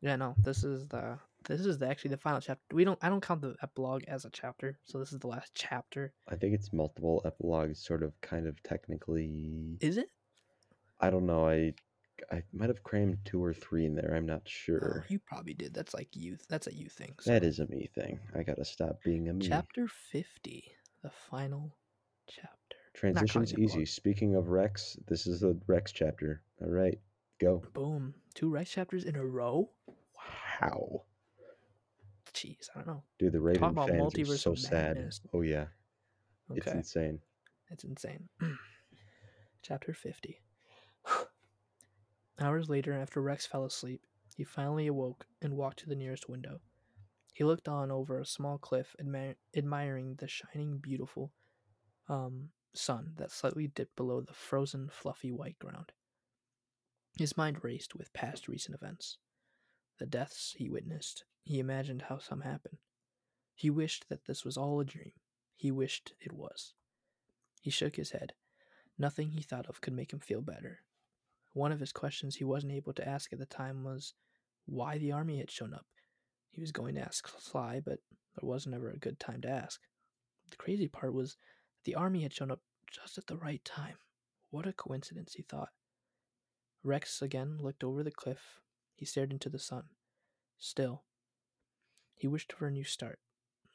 yeah, no, this is the this is the, actually the final chapter. We don't I don't count the epilogue as a chapter, so this is the last chapter. I think it's multiple epilogues, sort of, kind of, technically. Is it? I don't know. I I might have crammed two or three in there. I'm not Oh, sure. you probably did. That's like you. That's a you thing. So. That is a me thing. I gotta stop being a me. chapter fifty, the final chapter. Transition's easy. Speaking of Rex, this is the Rex chapter. All right, go. Boom, two Rice chapters in a row. How? Jeez, I don't know. Dude, the Raven about fans are so of sad. Oh yeah, it's insane. it's insane. chapter fifty. Hours later, after Rex fell asleep, he finally awoke and walked to the nearest window. He looked on over a small cliff, admi- admiring the shining, beautiful um, sun that slightly dipped below the frozen, fluffy white ground. His mind raced with past recent events. The deaths he witnessed, he imagined how some happened. He wished that this was all a dream. He wished it was. He shook his head. Nothing he thought of could make him feel better. One of his questions he wasn't able to ask at the time was why the army had shown up. He was going to ask Sly, but there wasn't ever a good time to ask. The crazy part was that the army had shown up just at the right time. What a coincidence, he thought. Rex again looked over the cliff. He stared into the sun. Still, he wished for a new start,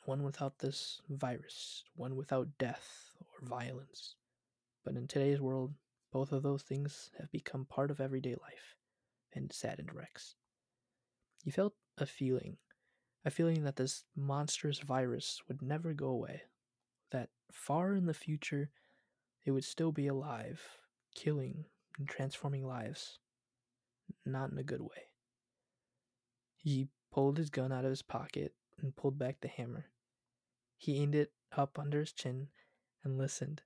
one without this virus, one without death or violence. But in today's world, both of those things have become part of everyday life, and saddened Rex. He felt a feeling, a feeling that this monstrous virus would never go away, that far in the future it would still be alive, killing and transforming lives, not in a good way. He pulled his gun out of his pocket and pulled back the hammer. He aimed it up under his chin and listened.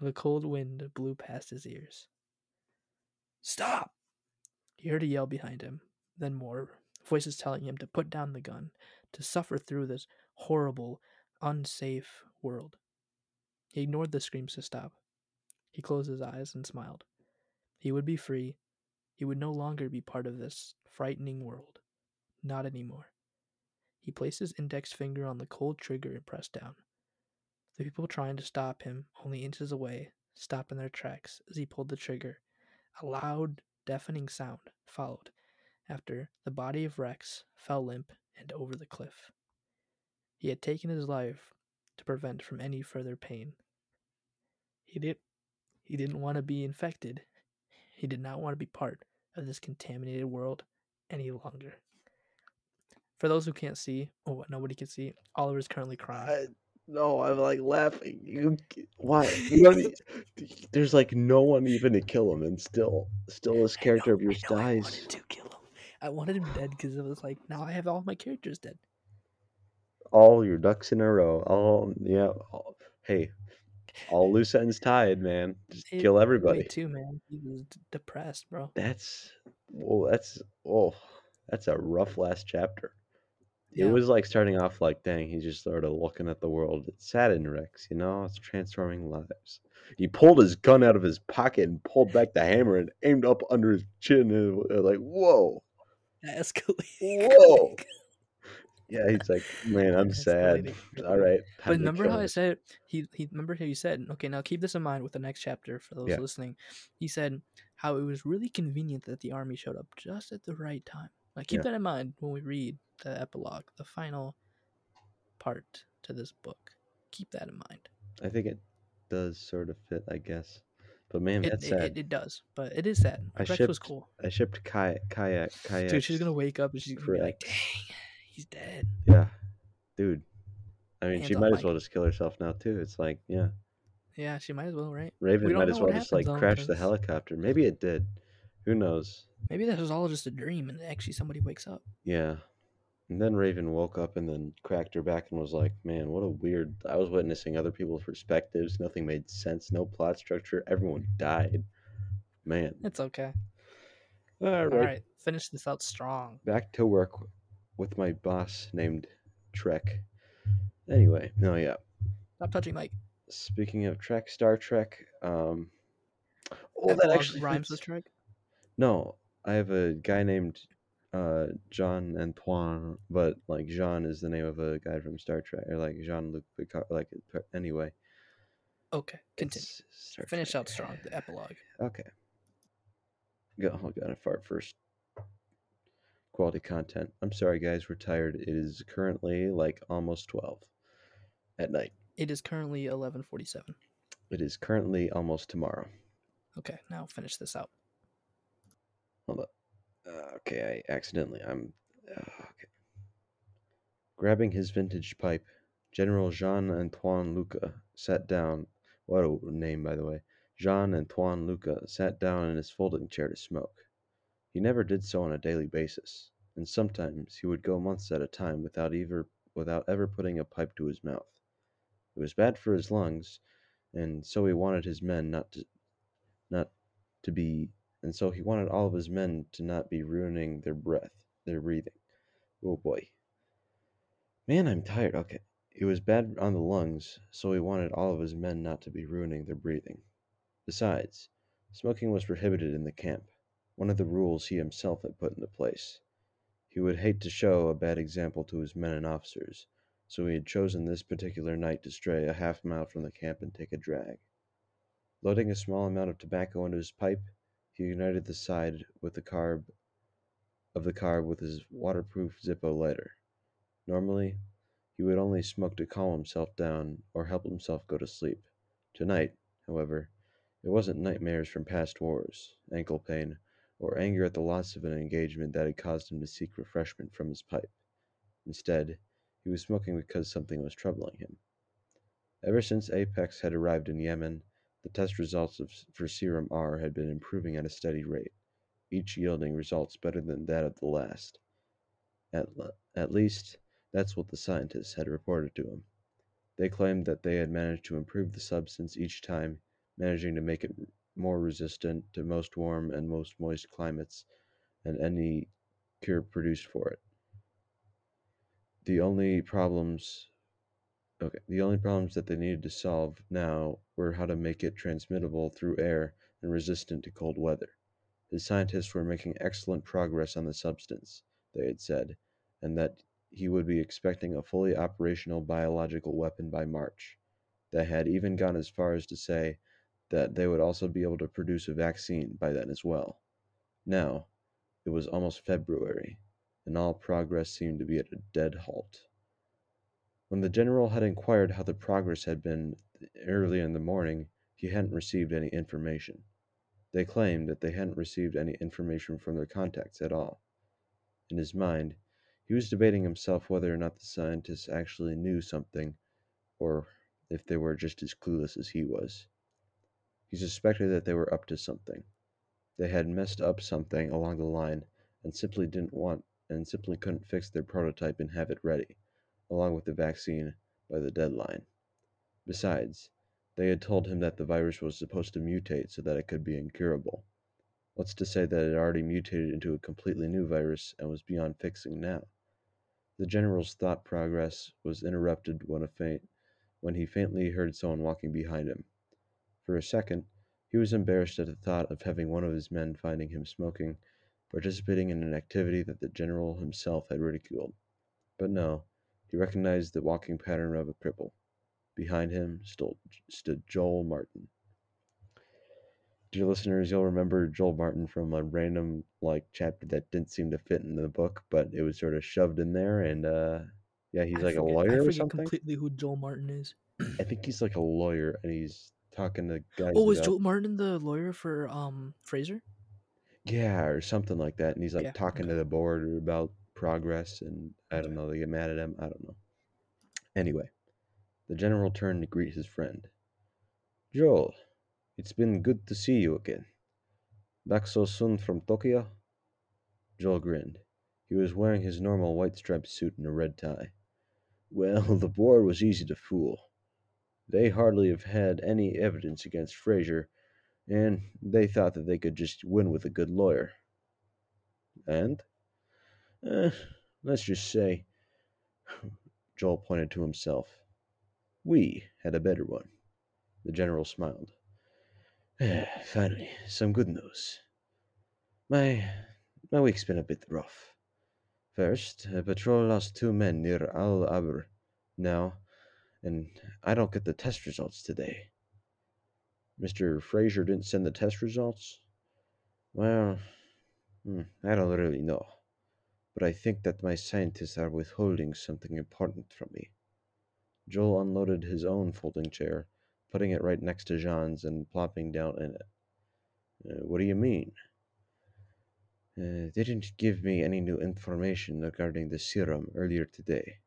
The cold wind blew past his ears. Stop! He heard a yell behind him, then more voices telling him to put down the gun, to suffer through this horrible, unsafe world. He ignored the screams to stop. He closed his eyes and smiled. He would be free. He would no longer be part of this frightening world. Not anymore. He placed his index finger on the cold trigger and pressed down. The people trying to stop him, only inches away, stopped in their tracks as he pulled the trigger. A loud, deafening sound followed after the body of Rex fell limp and over the cliff. He had taken his life to prevent from any further pain. He did he didn't want to be infected. He did not want to be part of this contaminated world any longer. For those who can't see, or what nobody can see, Oliver is currently crying. I, no, I'm like laughing. You, why? You there's like no one even to kill him, and still, still this character know- of yours I know I wanted to kill him. I wanted him dead because it was like now I have all my characters dead. All your ducks in a row. All yeah. All, hey, all loose ends tied, man. Just It- kill everybody. Too, man. He was depressed, bro. That's well. That's oh, that's a rough last chapter. Yeah. It was like starting off like, dang, he's just sort of looking at the world. It's sad in Rex, you know, it's transforming lives. He pulled his gun out of his pocket and pulled back the hammer and aimed up under his chin and like, whoa, That escalated. whoa. Yeah, he's like, man, I'm sad. All right. But remember how I said he he remember how you said okay now keep this in mind with the next chapter for those Yeah. listening. He said how it was really convenient that the army showed up just at the right time. Like keep Yeah. that in mind when we read the epilogue, the final part to this book. Keep that in mind. I think it does sort of fit, I guess. But man, It, that's sad. it, it does, but it is sad. I Rex was shipped cool. I shipped kayak, kayak, kayak. Dude, she's gonna wake up and she's gonna be like, "Dang, he's dead." Yeah, dude. I mean, Hands she might as Mike. well just kill herself now too. It's like, yeah, Yeah, she might as well, right? Raven don't might know as what well just like happens, crash the helicopter. Maybe it did. Who knows? Maybe this was all just a dream, and actually somebody wakes up. Yeah, And then Raven woke up and then cracked her back and was like, Man, what a weird. I was witnessing other people's perspectives. Nothing made sense. No plot structure. Everyone died. Man. It's okay. All right. All right, finish this out strong. Back to work with my boss named Trek. Anyway, no, yeah. Stop touching Mike. Speaking of Trek, Star Trek. Um, oh, that actually rhymes fits. with Trek. No, I have a guy named uh, Jean Antoine, but like Jean is the name of a guy from Star Trek, or like Jean Luc Picard. Like anyway, Okay, continue. Finish Trek. out strong. The epilogue. Okay. Go. Hold on. Fart first. Quality content. I'm sorry, guys. We're tired. It is currently like almost twelve at night. It is currently eleven forty-seven. It is currently almost tomorrow. Okay, now finish this out. Hold up. Uh, okay, I accidentally. I'm. Uh, okay. Grabbing his vintage pipe, General Jean Antoine Luca sat down. What a name, by the way. Jean Antoine Luca sat down in his folding chair to smoke. He never did so on a daily basis, and sometimes he would go months at a time without ever without ever putting a pipe to his mouth. It was bad for his lungs, and so he wanted his men not to not to be and so he wanted all of his men to not be ruining their breath, their breathing. Oh boy. Man, I'm tired. Okay. It was bad on the lungs, so he wanted all of his men not to be ruining their breathing. Besides, smoking was prohibited in the camp, one of the rules he himself had put into place. He would hate to show a bad example to his men and officers, so he had chosen this particular night to stray a half mile from the camp and take a drag. Loading a small amount of tobacco into his pipe, he ignited the side with the carb of the carb with his waterproof Zippo lighter. Normally, he would only smoke to calm himself down or help himself go to sleep. Tonight, however, it wasn't nightmares from past wars, ankle pain, or anger at the loss of an engagement that had caused him to seek refreshment from his pipe. Instead, he was smoking because something was troubling him. Ever since Apex had arrived in Yemen, the test results of, for Serum R had been improving at a steady rate, each yielding results better than that of the last. At, at least, that's what the scientists had reported to him. They claimed that they had managed to improve the substance each time, managing to make it more resistant to most warm and most moist climates and any cure produced for it. The only problems Okay, the only problems that they needed to solve now were how to make it transmittable through air and resistant to cold weather. The scientists were making excellent progress on the substance, they had said, and that he would be expecting a fully operational biological weapon by March. They had even gone as far as to say that they would also be able to produce a vaccine by then as well. Now, it was almost February, and all progress seemed to be at a dead halt. When the general had inquired how the progress had been early in the morning, he hadn't received any information. They claimed that they hadn't received any information from their contacts at all. In his mind, he was debating himself whether or not the scientists actually knew something, or if they were just as clueless as he was. He suspected that they were up to something. They had messed up something along the line and simply didn't want and simply couldn't fix their prototype and have it ready along with the vaccine, by the deadline. Besides, they had told him that the virus was supposed to mutate so that it could be incurable. What's to say that it already mutated into a completely new virus and was beyond fixing now? The general's thought progress was interrupted when a faint when he faintly heard someone walking behind him. For a second, he was embarrassed at the thought of having one of his men finding him smoking, participating in an activity that the general himself had ridiculed. But no, he recognized the walking pattern of a cripple. Behind him stood, stood Joel Martin. Dear listeners, you'll remember Joel Martin from a random like chapter that didn't seem to fit in the book, but it was sort of shoved in there. And uh, yeah, he's I like forget, a I lawyer or forget something. completely who Joel Martin is. I think he's like a lawyer, and he's talking to guys. Oh, was Joel Martin the lawyer for um Fraser? Yeah, or something like that. And he's like Yeah, talking to the board about progress, and I don't know, they get mad at him. I don't know. Anyway, the general turned to greet his friend. Joel, it's been good to see you again. Back so soon from Tokyo? Joel grinned. He was wearing his normal white striped suit and a red tie. Well, the board was easy to fool. They hardly have had any evidence against Fraser, and they thought that they could just win with a good lawyer. And? Eh, let's just say, Joel pointed to himself, we had a better one. The general smiled. Finally, some good news. My my week's been a bit rough. First, a patrol lost two men near Al Abr now, and I don't get the test results today. Mr. Fraser didn't send the test results? Well, hmm, I don't really know. But I think that my scientists are withholding something important from me. Joel unloaded his own folding chair, putting it right next to Jean's and plopping down in it. Uh, what do you mean? Uh, they didn't give me any new information regarding the serum earlier today.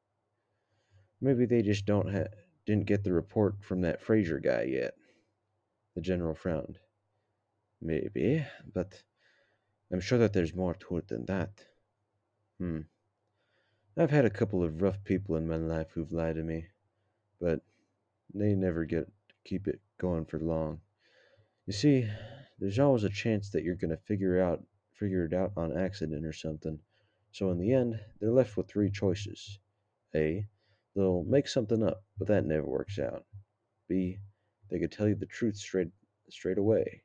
Maybe they just don't ha- didn't get the report from that Fraser guy yet. The general frowned. Maybe, but I'm sure that there's more to it than that. Hmm. I've had a couple of rough people in my life who've lied to me, but they never get to keep it going for long. You see, there's always a chance that you're going to figure out figure it out on accident or something. So in the end, they're left with three choices. A, they'll make something up, but that never works out. B, they could tell you the truth straight straight away.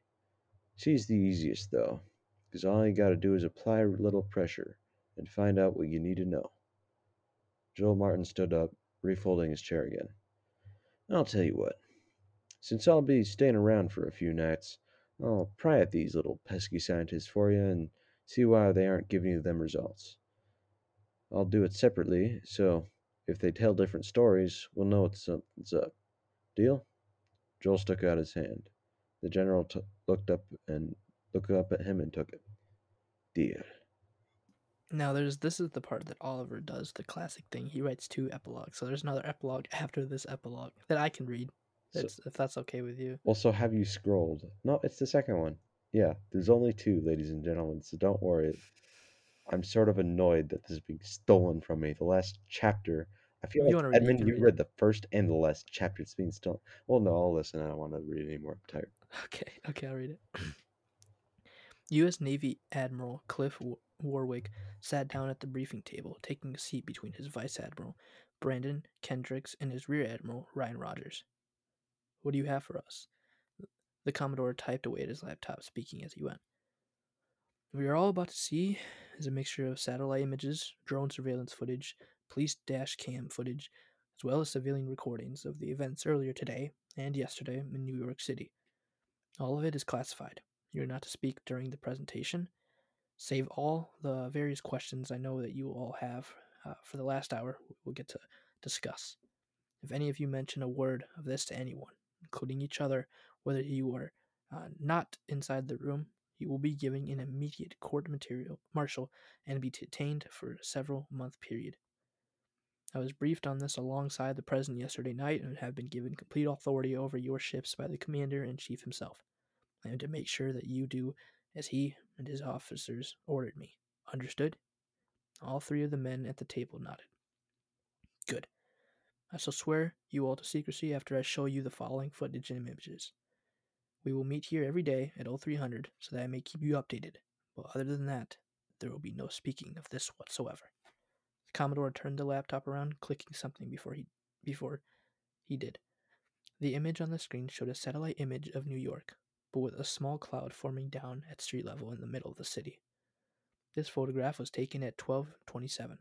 C's the easiest though, because all you gotta do is apply a little pressure and find out what you need to know. Joel Martin stood up, refolding his chair again. I'll tell you what. Since I'll be staying around for a few nights, I'll pry at these little pesky scientists for you and see why they aren't giving you them results. I'll do it separately, so if they tell different stories, we'll know what something's up. Deal? Joel stuck out his hand. The general t- looked up and looked up at him and took it. Deal. Now there's this is the part that Oliver does the classic thing. He writes two epilogues. So there's another epilogue after this epilogue that I can read. So- if that's okay with you. Well, so have you scrolled? No, it's the second one. Yeah, there's only two, ladies and gentlemen, so don't worry. I'm sort of annoyed that this is being stolen from me. The last chapter. I feel You like Edmund, you read the first and the last chapter. It's being stolen. Well, no, I'll listen. I don't want to read anymore. I'm tired. Okay, okay, I'll read it. U.S. Navy Admiral Cliff Warwick sat down at the briefing table, taking a seat between his Vice Admiral, Brandon Kendricks, and his Rear Admiral, Ryan Rogers. What do you have for us? The Commodore typed away at his laptop, speaking as he went. What you're all about to see is a mixture of satellite images, drone surveillance footage, police dash cam footage, as well as civilian recordings of the events earlier today and yesterday in New York City. All of it is classified. You're not to speak during the presentation. Save all the various questions I know that you all have uh, for the last hour we'll get to discuss. If any of you mention a word of this to anyone, including each other, whether you are uh, not inside the room, you will be given an immediate court material martial and be detained for a several month period. I was briefed on this alongside the president yesterday night and have been given complete authority over your ships by the commander in chief himself. I am to make sure that you do as he and his officers ordered me. Understood? All three of the men at the table nodded. Good. I shall swear you all to secrecy after I show you the following footage and images. We will meet here every day at 0300 so that I may keep you updated, but other than that, there will be no speaking of this whatsoever. The Commodore turned the laptop around, clicking something before he before he did. The image on the screen showed a satellite image of New York, but with a small cloud forming down at street level in the middle of the city. This photograph was taken at 12:27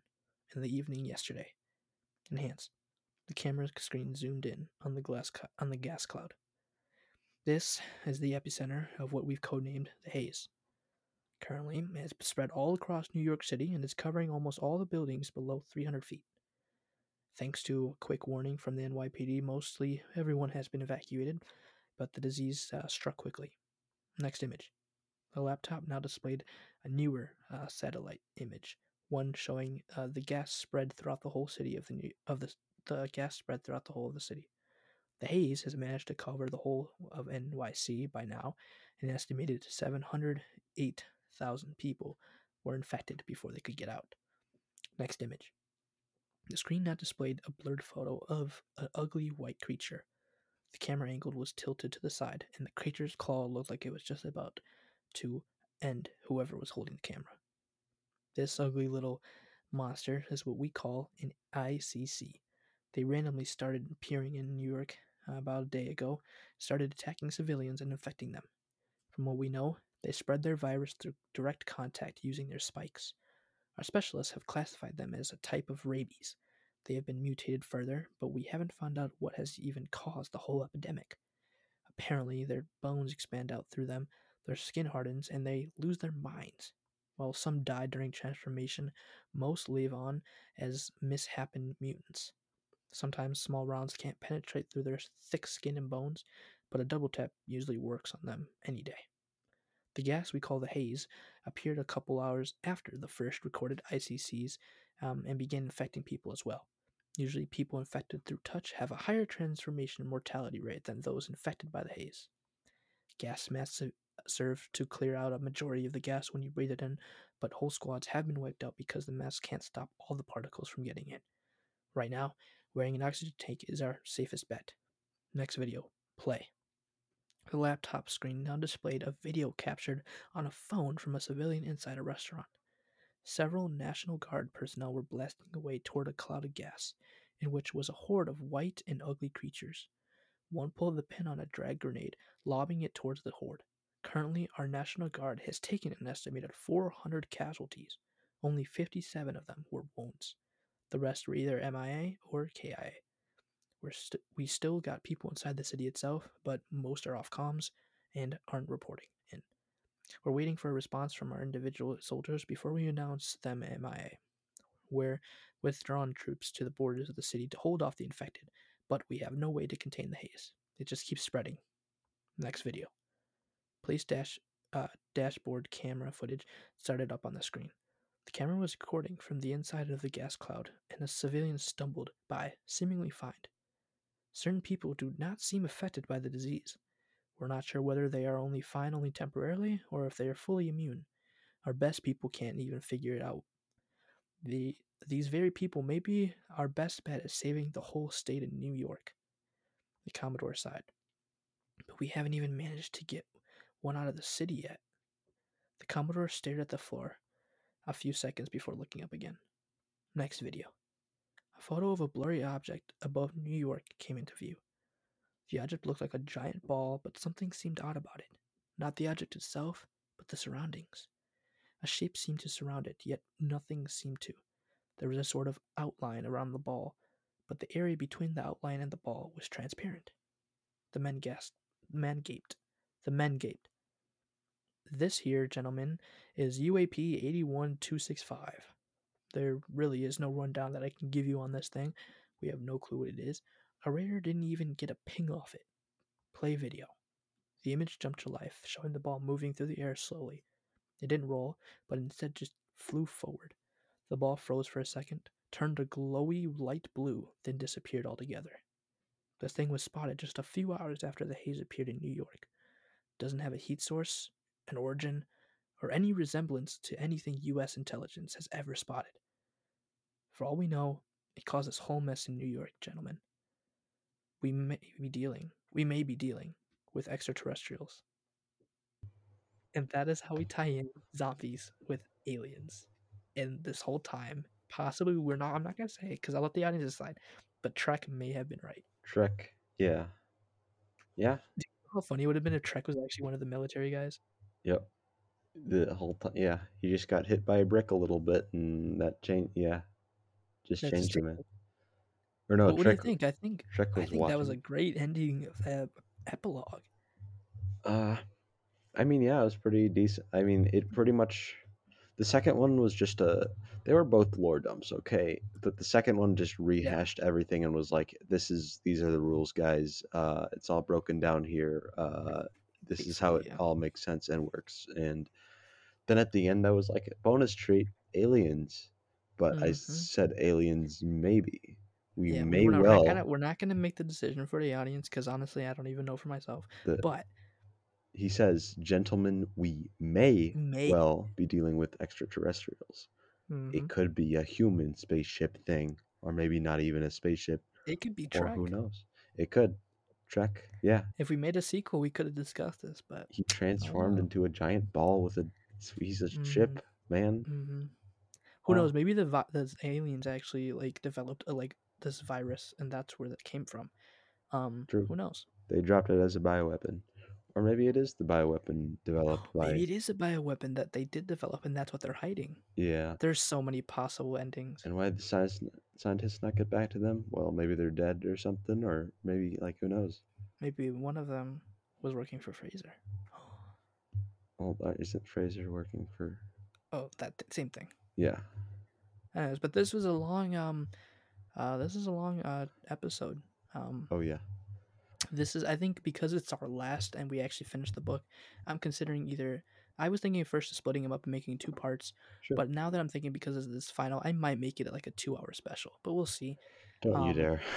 in the evening yesterday. Enhanced. The camera screen zoomed in on the glass cl- on the gas cloud. This is the epicenter of what we've codenamed the haze. Currently, it has spread all across New York City and is covering almost all the buildings below 300 feet. Thanks to a quick warning from the NYPD, mostly everyone has been evacuated, but the disease uh, struck quickly. Next image. The laptop now displayed a newer uh, satellite image, one showing uh, the gas spread throughout the whole city of the New- of the the gas spread throughout the whole of the city. The haze has managed to cover the whole of NYC by now, and estimated 708,000 people were infected before they could get out. Next image. The screen now displayed a blurred photo of an ugly white creature. The camera angle was tilted to the side, and the creature's claw looked like it was just about to end whoever was holding the camera. This ugly little monster is what we call an ICC. They randomly started appearing in New York about a day ago, started attacking civilians and infecting them. From what we know, they spread their virus through direct contact using their spikes. Our specialists have classified them as a type of rabies. They have been mutated further, but we haven't found out what has even caused the whole epidemic. Apparently, their bones expand out through them, their skin hardens, and they lose their minds. While some die during transformation, most live on as mishappen mutants. Sometimes small rounds can't penetrate through their thick skin and bones, but a double tap usually works on them any day. The gas we call the haze appeared a couple hours after the first recorded ICCs um, and began infecting people as well. Usually, people infected through touch have a higher transformation mortality rate than those infected by the haze. Gas masks serve to clear out a majority of the gas when you breathe it in, but whole squads have been wiped out because the mask can't stop all the particles from getting in. Right now, wearing an oxygen tank is our safest bet. Next video, play. The laptop screen now displayed a video captured on a phone from a civilian inside a restaurant. Several National Guard personnel were blasting away toward a cloud of gas, in which was a horde of white and ugly creatures. One pulled the pin on a frag grenade, lobbing it towards the horde. Currently, our National Guard has taken an estimated 400 casualties. Only 57 of them were wounds. The rest were either MIA or KIA. We're st- we still got people inside the city itself, but most are off comms and aren't reporting in. We're waiting for a response from our individual soldiers before we announce them MIA. We're withdrawn troops to the borders of the city to hold off the infected, but we have no way to contain the haze. It just keeps spreading. Next video. Police dash uh, dashboard camera footage started up on the screen. The camera was recording from the inside of the gas cloud, and a civilian stumbled by, seemingly fine. Certain people do not seem affected by the disease. We're not sure whether they are only fine only temporarily or if they are fully immune. Our best people can't even figure it out. The these very people may be our best bet at saving the whole state of New York. The Commodore sighed. But we haven't even managed to get one out of the city yet. The Commodore stared at the floor a few seconds before looking up again. Next video. A photo of a blurry object above New York came into view. The object looked like a giant ball, but something seemed odd about it. Not the object itself, but the surroundings. A shape seemed to surround it, yet nothing seemed to. There was a sort of outline around the ball, but the area between the outline and the ball was transparent. The men gasped. The men gaped. The men gaped. This here, gentlemen, is UAP 81265. There really is no rundown that I can give you on this thing. We have no clue what it is. Our radar didn't even get a ping off it. Play video. The image jumped to life, showing the ball moving through the air slowly. It didn't roll, but instead just flew forward. The ball froze for a second, turned a glowy light blue, then disappeared altogether. The thing was spotted just a few hours after the haze appeared in New York. Doesn't have a heat source, an origin, or any resemblance to anything U.S. intelligence has ever spotted. For all we know, it caused this whole mess in New York, gentlemen. We may be dealing, we may be dealing with extraterrestrials. And that is how we tie in zombies with aliens. And this whole time, possibly we're not, I'm not going to say it because I'll let the audience decide, but Trek may have been right. Trek, yeah. Yeah, How funny it would have been if Trek was actually one of the military guys. Yep. The whole time, yeah. He just got hit by a brick a little bit, and that changed. Yeah, just That changed him. Or no, but what Trek. do you think? I think I was think that was a great ending of that epilogue. Uh, I mean, yeah, it was pretty decent. I mean, it pretty much. The second one was just a. They were both lore dumps, okay, but the second one just rehashed everything and was like, "This is these are the rules, guys. Uh, it's all broken down here. Uh, this is how it yeah. all makes sense and works." And then at the end, I was like, "Bonus treat, aliens," but I Mhm. said aliens maybe. We Yeah, may we're not, well. we're not gonna we're not gonna make the decision for the audience because honestly, I don't even know for myself. The- But he says, "Gentlemen, we may May. well be dealing with extraterrestrials." Mhm. it could be a human spaceship thing, or maybe not even a spaceship, It could be or Trek. who knows? It could. Trek, yeah. If we made a sequel, we could have discussed this, but He transformed into a giant ball with a. He's a ship, man. hmm who Wow. knows? Maybe the vi- those aliens actually like developed a, like this virus, and that's where that came from. Um, True. who knows? They dropped it as a bioweapon, or maybe it is the bioweapon developed by. Maybe it is a bioweapon that they did develop, and that's what they're hiding. Yeah. There's so many possible endings. And why the science, scientists not get back to them? Well, maybe they're dead or something, or maybe like who knows? Maybe one of them was working for Fraser. Well, uh, isn't Fraser working for? Oh, that th- same thing. Yeah. Anyways, but this was a long um, uh, this is a long uh episode. Um, Oh yeah. this is I think because it's our last and we actually finished the book. I'm considering either. I was thinking first of splitting them up and making two parts, Sure. but now that I'm thinking because of this final, I might make it like a two-hour special. But we'll see. Don't you um, dare.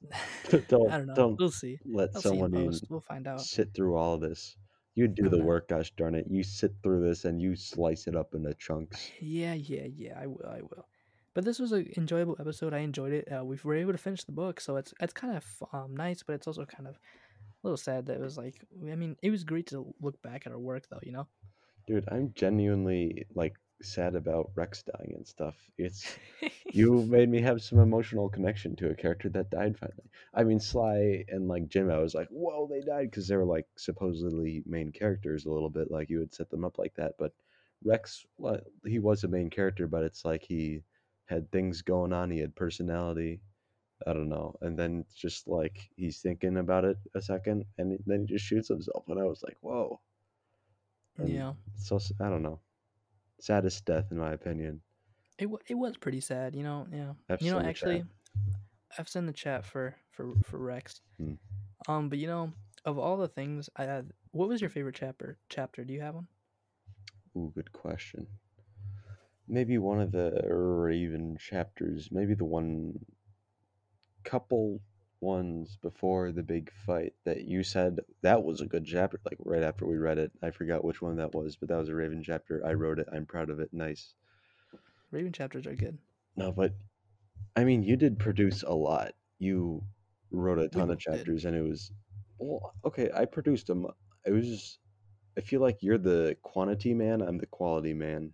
don't I don't know. don't we'll see. let I'll someone post. We'll find out. sit through all of this. You do the work, gosh darn it. You sit through this and you slice it up into chunks. Yeah, yeah, yeah. I will. I will. But this was an enjoyable episode. I enjoyed it. Uh, we were able to finish the book, so it's it's kind of um, nice, but it's also kind of a little sad that it was like. I mean, it was great to look back at our work, though. You know. Dude, I'm genuinely like sad about Rex dying and stuff. It's you made me have some emotional connection to a character that died finally. I mean, Sly and like Jim, I was like, whoa, they died because they were like supposedly main characters a little bit, like you would set them up like that. But Rex, well, he was a main character, but it's like he had things going on. He had personality. I don't know. And then just like he's thinking about it a second, and then he just shoots himself. And I was like, whoa. And yeah. So I don't know. Saddest death in my opinion. It wa it was pretty sad, you know. Yeah, I've you know, actually. I've sent the chat for for for Rex. Hmm. Um, but you know, of all the things I had, what was your favorite chapter? Chapter? Do you have one? Ooh, good question. Maybe one of the Raven chapters. Maybe the one couple ones before the big fight that you said that was a good chapter. Like right after we read it, I forgot which one that was, but that was a Raven chapter. I wrote it. I'm proud of it. Nice. Raven chapters are good. No, but I mean, you did produce a lot. You wrote a ton of both did. chapters, and it was well. Okay, I produced them. It was. Just, I feel like you're the quantity man. I'm the quality man.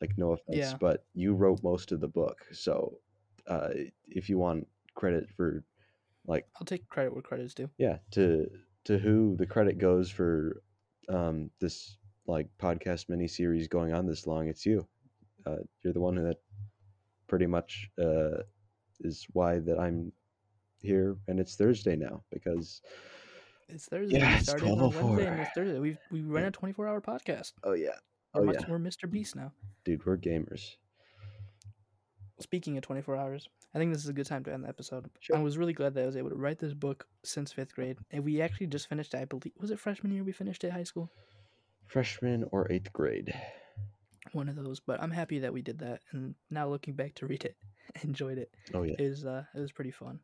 Like no offense, Yeah. but you wrote most of the book. So, uh, if you want credit for, like, I'll take credit where credit is due. yeah, to to who the credit goes for, um, this like podcast mini series going on this long, it's you. Uh, you're the one that pretty much uh, is why that I'm here, and it's Thursday now because It's Thursday. Yeah, we it's Wednesday, 12:04. and it's Thursday. We we ran a twenty four hour podcast. oh yeah, We're, oh much, yeah, we're Mr. Beast now. dude, we're gamers. Speaking of 24 hours, I think this is a good time to end the episode. Sure. I was really glad that I was able to write this book since fifth grade. And we actually just finished it, I believe. Was it freshman year we finished it high school? Freshman or eighth grade. One of those. But I'm happy that we did that. And now looking back to read it, I enjoyed it. Oh yeah, It was, uh, it was pretty fun.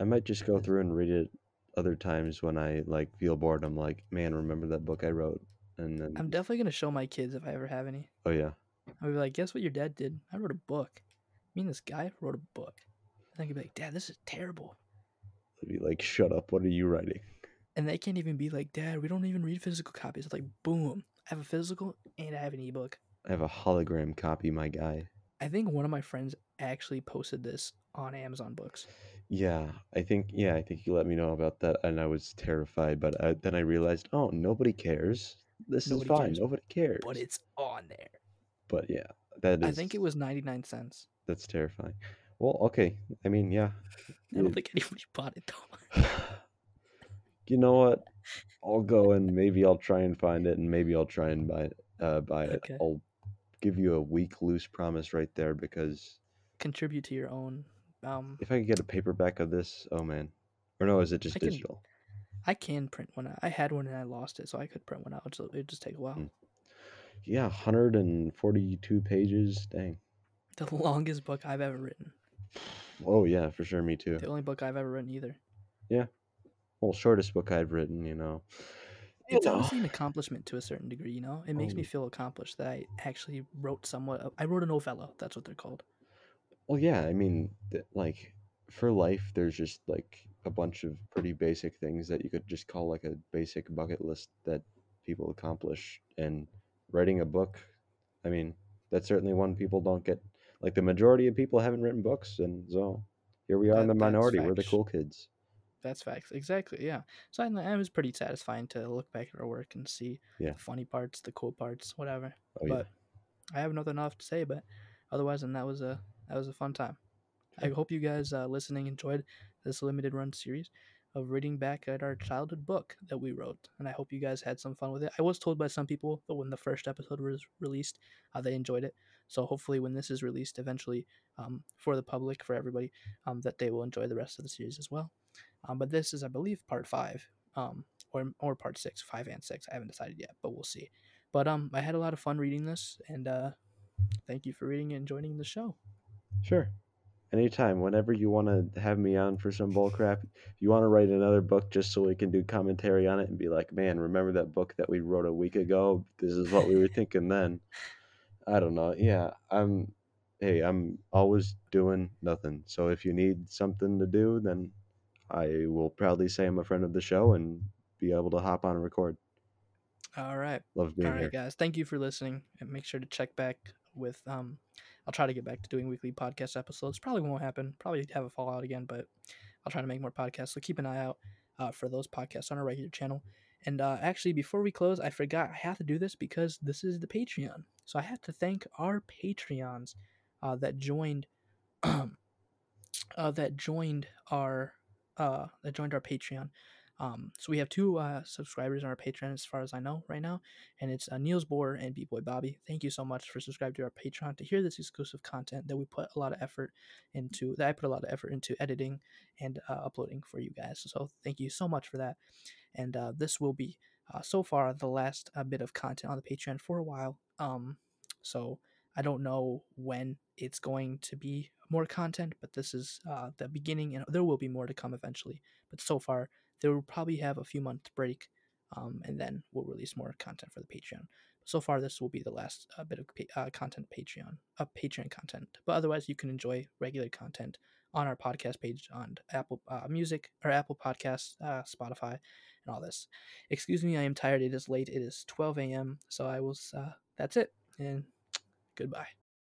I might just go through and read it other times when I like feel bored. I'm like, man, remember that book I wrote? And then, I'm definitely going to show my kids if I ever have any. oh yeah, I'll be like, guess what your dad did? I wrote a book. Me and this guy wrote a book. And I could be like, Dad, this is terrible. I'd be like, shut up. What are you writing? And they can't even be like, Dad, we don't even read physical copies. It's like, boom, I have a physical and I have an ebook. I have a hologram copy, my guy. I think one of my friends actually posted this on Amazon Books. Yeah, I think yeah, I think you let me know about that, and I was terrified. But I, then I realized, oh, nobody cares. This Nobody is fine. cares, Nobody cares. But it's on there. But yeah, that is. I think it was 99 cents. That's terrifying. Well, okay. I mean, yeah. I don't think anybody bought it though. you know what? I'll go and maybe I'll try and find it, and maybe I'll try and buy it. Uh, buy it. Okay. I'll give you a weak loose promise right there because Contribute to your own. Um, if I could get a paperback of this, oh man, or no, is it just I can- digital? I can print one. I had one and I lost it, so I could print one out. So it'd just take a while. Hmm. Yeah, 142 pages. Dang. The longest book I've ever written. Oh yeah, for sure. Me too. The only book I've ever written either. Yeah. Well, shortest book I've written, you know. You it's know. honestly an accomplishment to a certain degree. You know, it makes me Um, feel accomplished that I actually wrote somewhat. Of, I wrote a novella. That's what they're called. Well, yeah, I mean, th- like for life, there's just like a bunch of pretty basic things that you could just call like a basic bucket list that people accomplish. And writing a book, I mean, that's certainly one people don't get. Like the majority of people haven't written books, and so here we are in the minority. We're the cool kids. That's facts. Exactly. Yeah. So I, it was pretty satisfying to look back at our work and see Yeah. the funny parts, the cool parts, whatever. Oh yeah. But I have nothing else to say. But otherwise, and that was a that was a fun time. I hope you guys uh, listening enjoyed this limited run series of reading back at our childhood book that we wrote, and I hope you guys had some fun with it. I was told by some people that when the first episode was released, uh, they enjoyed it. So hopefully, when this is released eventually um, for the public, for everybody, um, that they will enjoy the rest of the series as well. Um, but this is, I believe, part five, um, or or part six, five and six. I haven't decided yet, but we'll see. But um, I had a lot of fun reading this, and uh, thank you for reading and joining the show. Sure. Anytime, whenever you want to have me on for some bull crap, if you want to write another book just so we can do commentary on it and be like, man, remember that book that we wrote a week ago? This is what we were thinking then. I don't know. Yeah, I'm. Hey, I'm always doing nothing. So if you need something to do, then I will proudly say I'm a friend of the show and be able to hop on and record. All right. Love being All right, here. guys. Thank you for listening, and make sure to check back with. Um, I'll try to get back to doing weekly podcast episodes. Probably won't happen. Probably have a fallout again, but I'll try to make more podcasts. So keep an eye out uh, for those podcasts on our regular channel. And uh, actually, before we close, I forgot I have to do this because this is the Patreon. So I have to thank our Patreons uh, that joined. uh, that joined our uh, that joined our Patreon. Um, so we have two uh, subscribers on our Patreon, as far as I know right now, and it's uh, Niels Bohr and B Boy Bobby. Thank you so much for subscribing to our Patreon to hear this exclusive content that we put a lot of effort into. That I put a lot of effort into editing and uh, uploading for you guys. So thank you so much for that. And uh, this will be uh, so far the last uh, bit of content on the Patreon for a while. Um, so I don't know when it's going to be more content, but this is uh, the beginning, and there will be more to come eventually. But so far, there will probably have a few month break, um, and then we'll release more content for the Patreon. So far, this will be the last uh, bit of pa- uh, content Patreon, uh, Patreon content. But otherwise, you can enjoy regular content on our podcast page on Apple uh, Music or Apple Podcasts, uh, Spotify, and all this. Excuse me, I am tired. It is late. It is 12 a.m. So I will. Uh, that's it, and goodbye.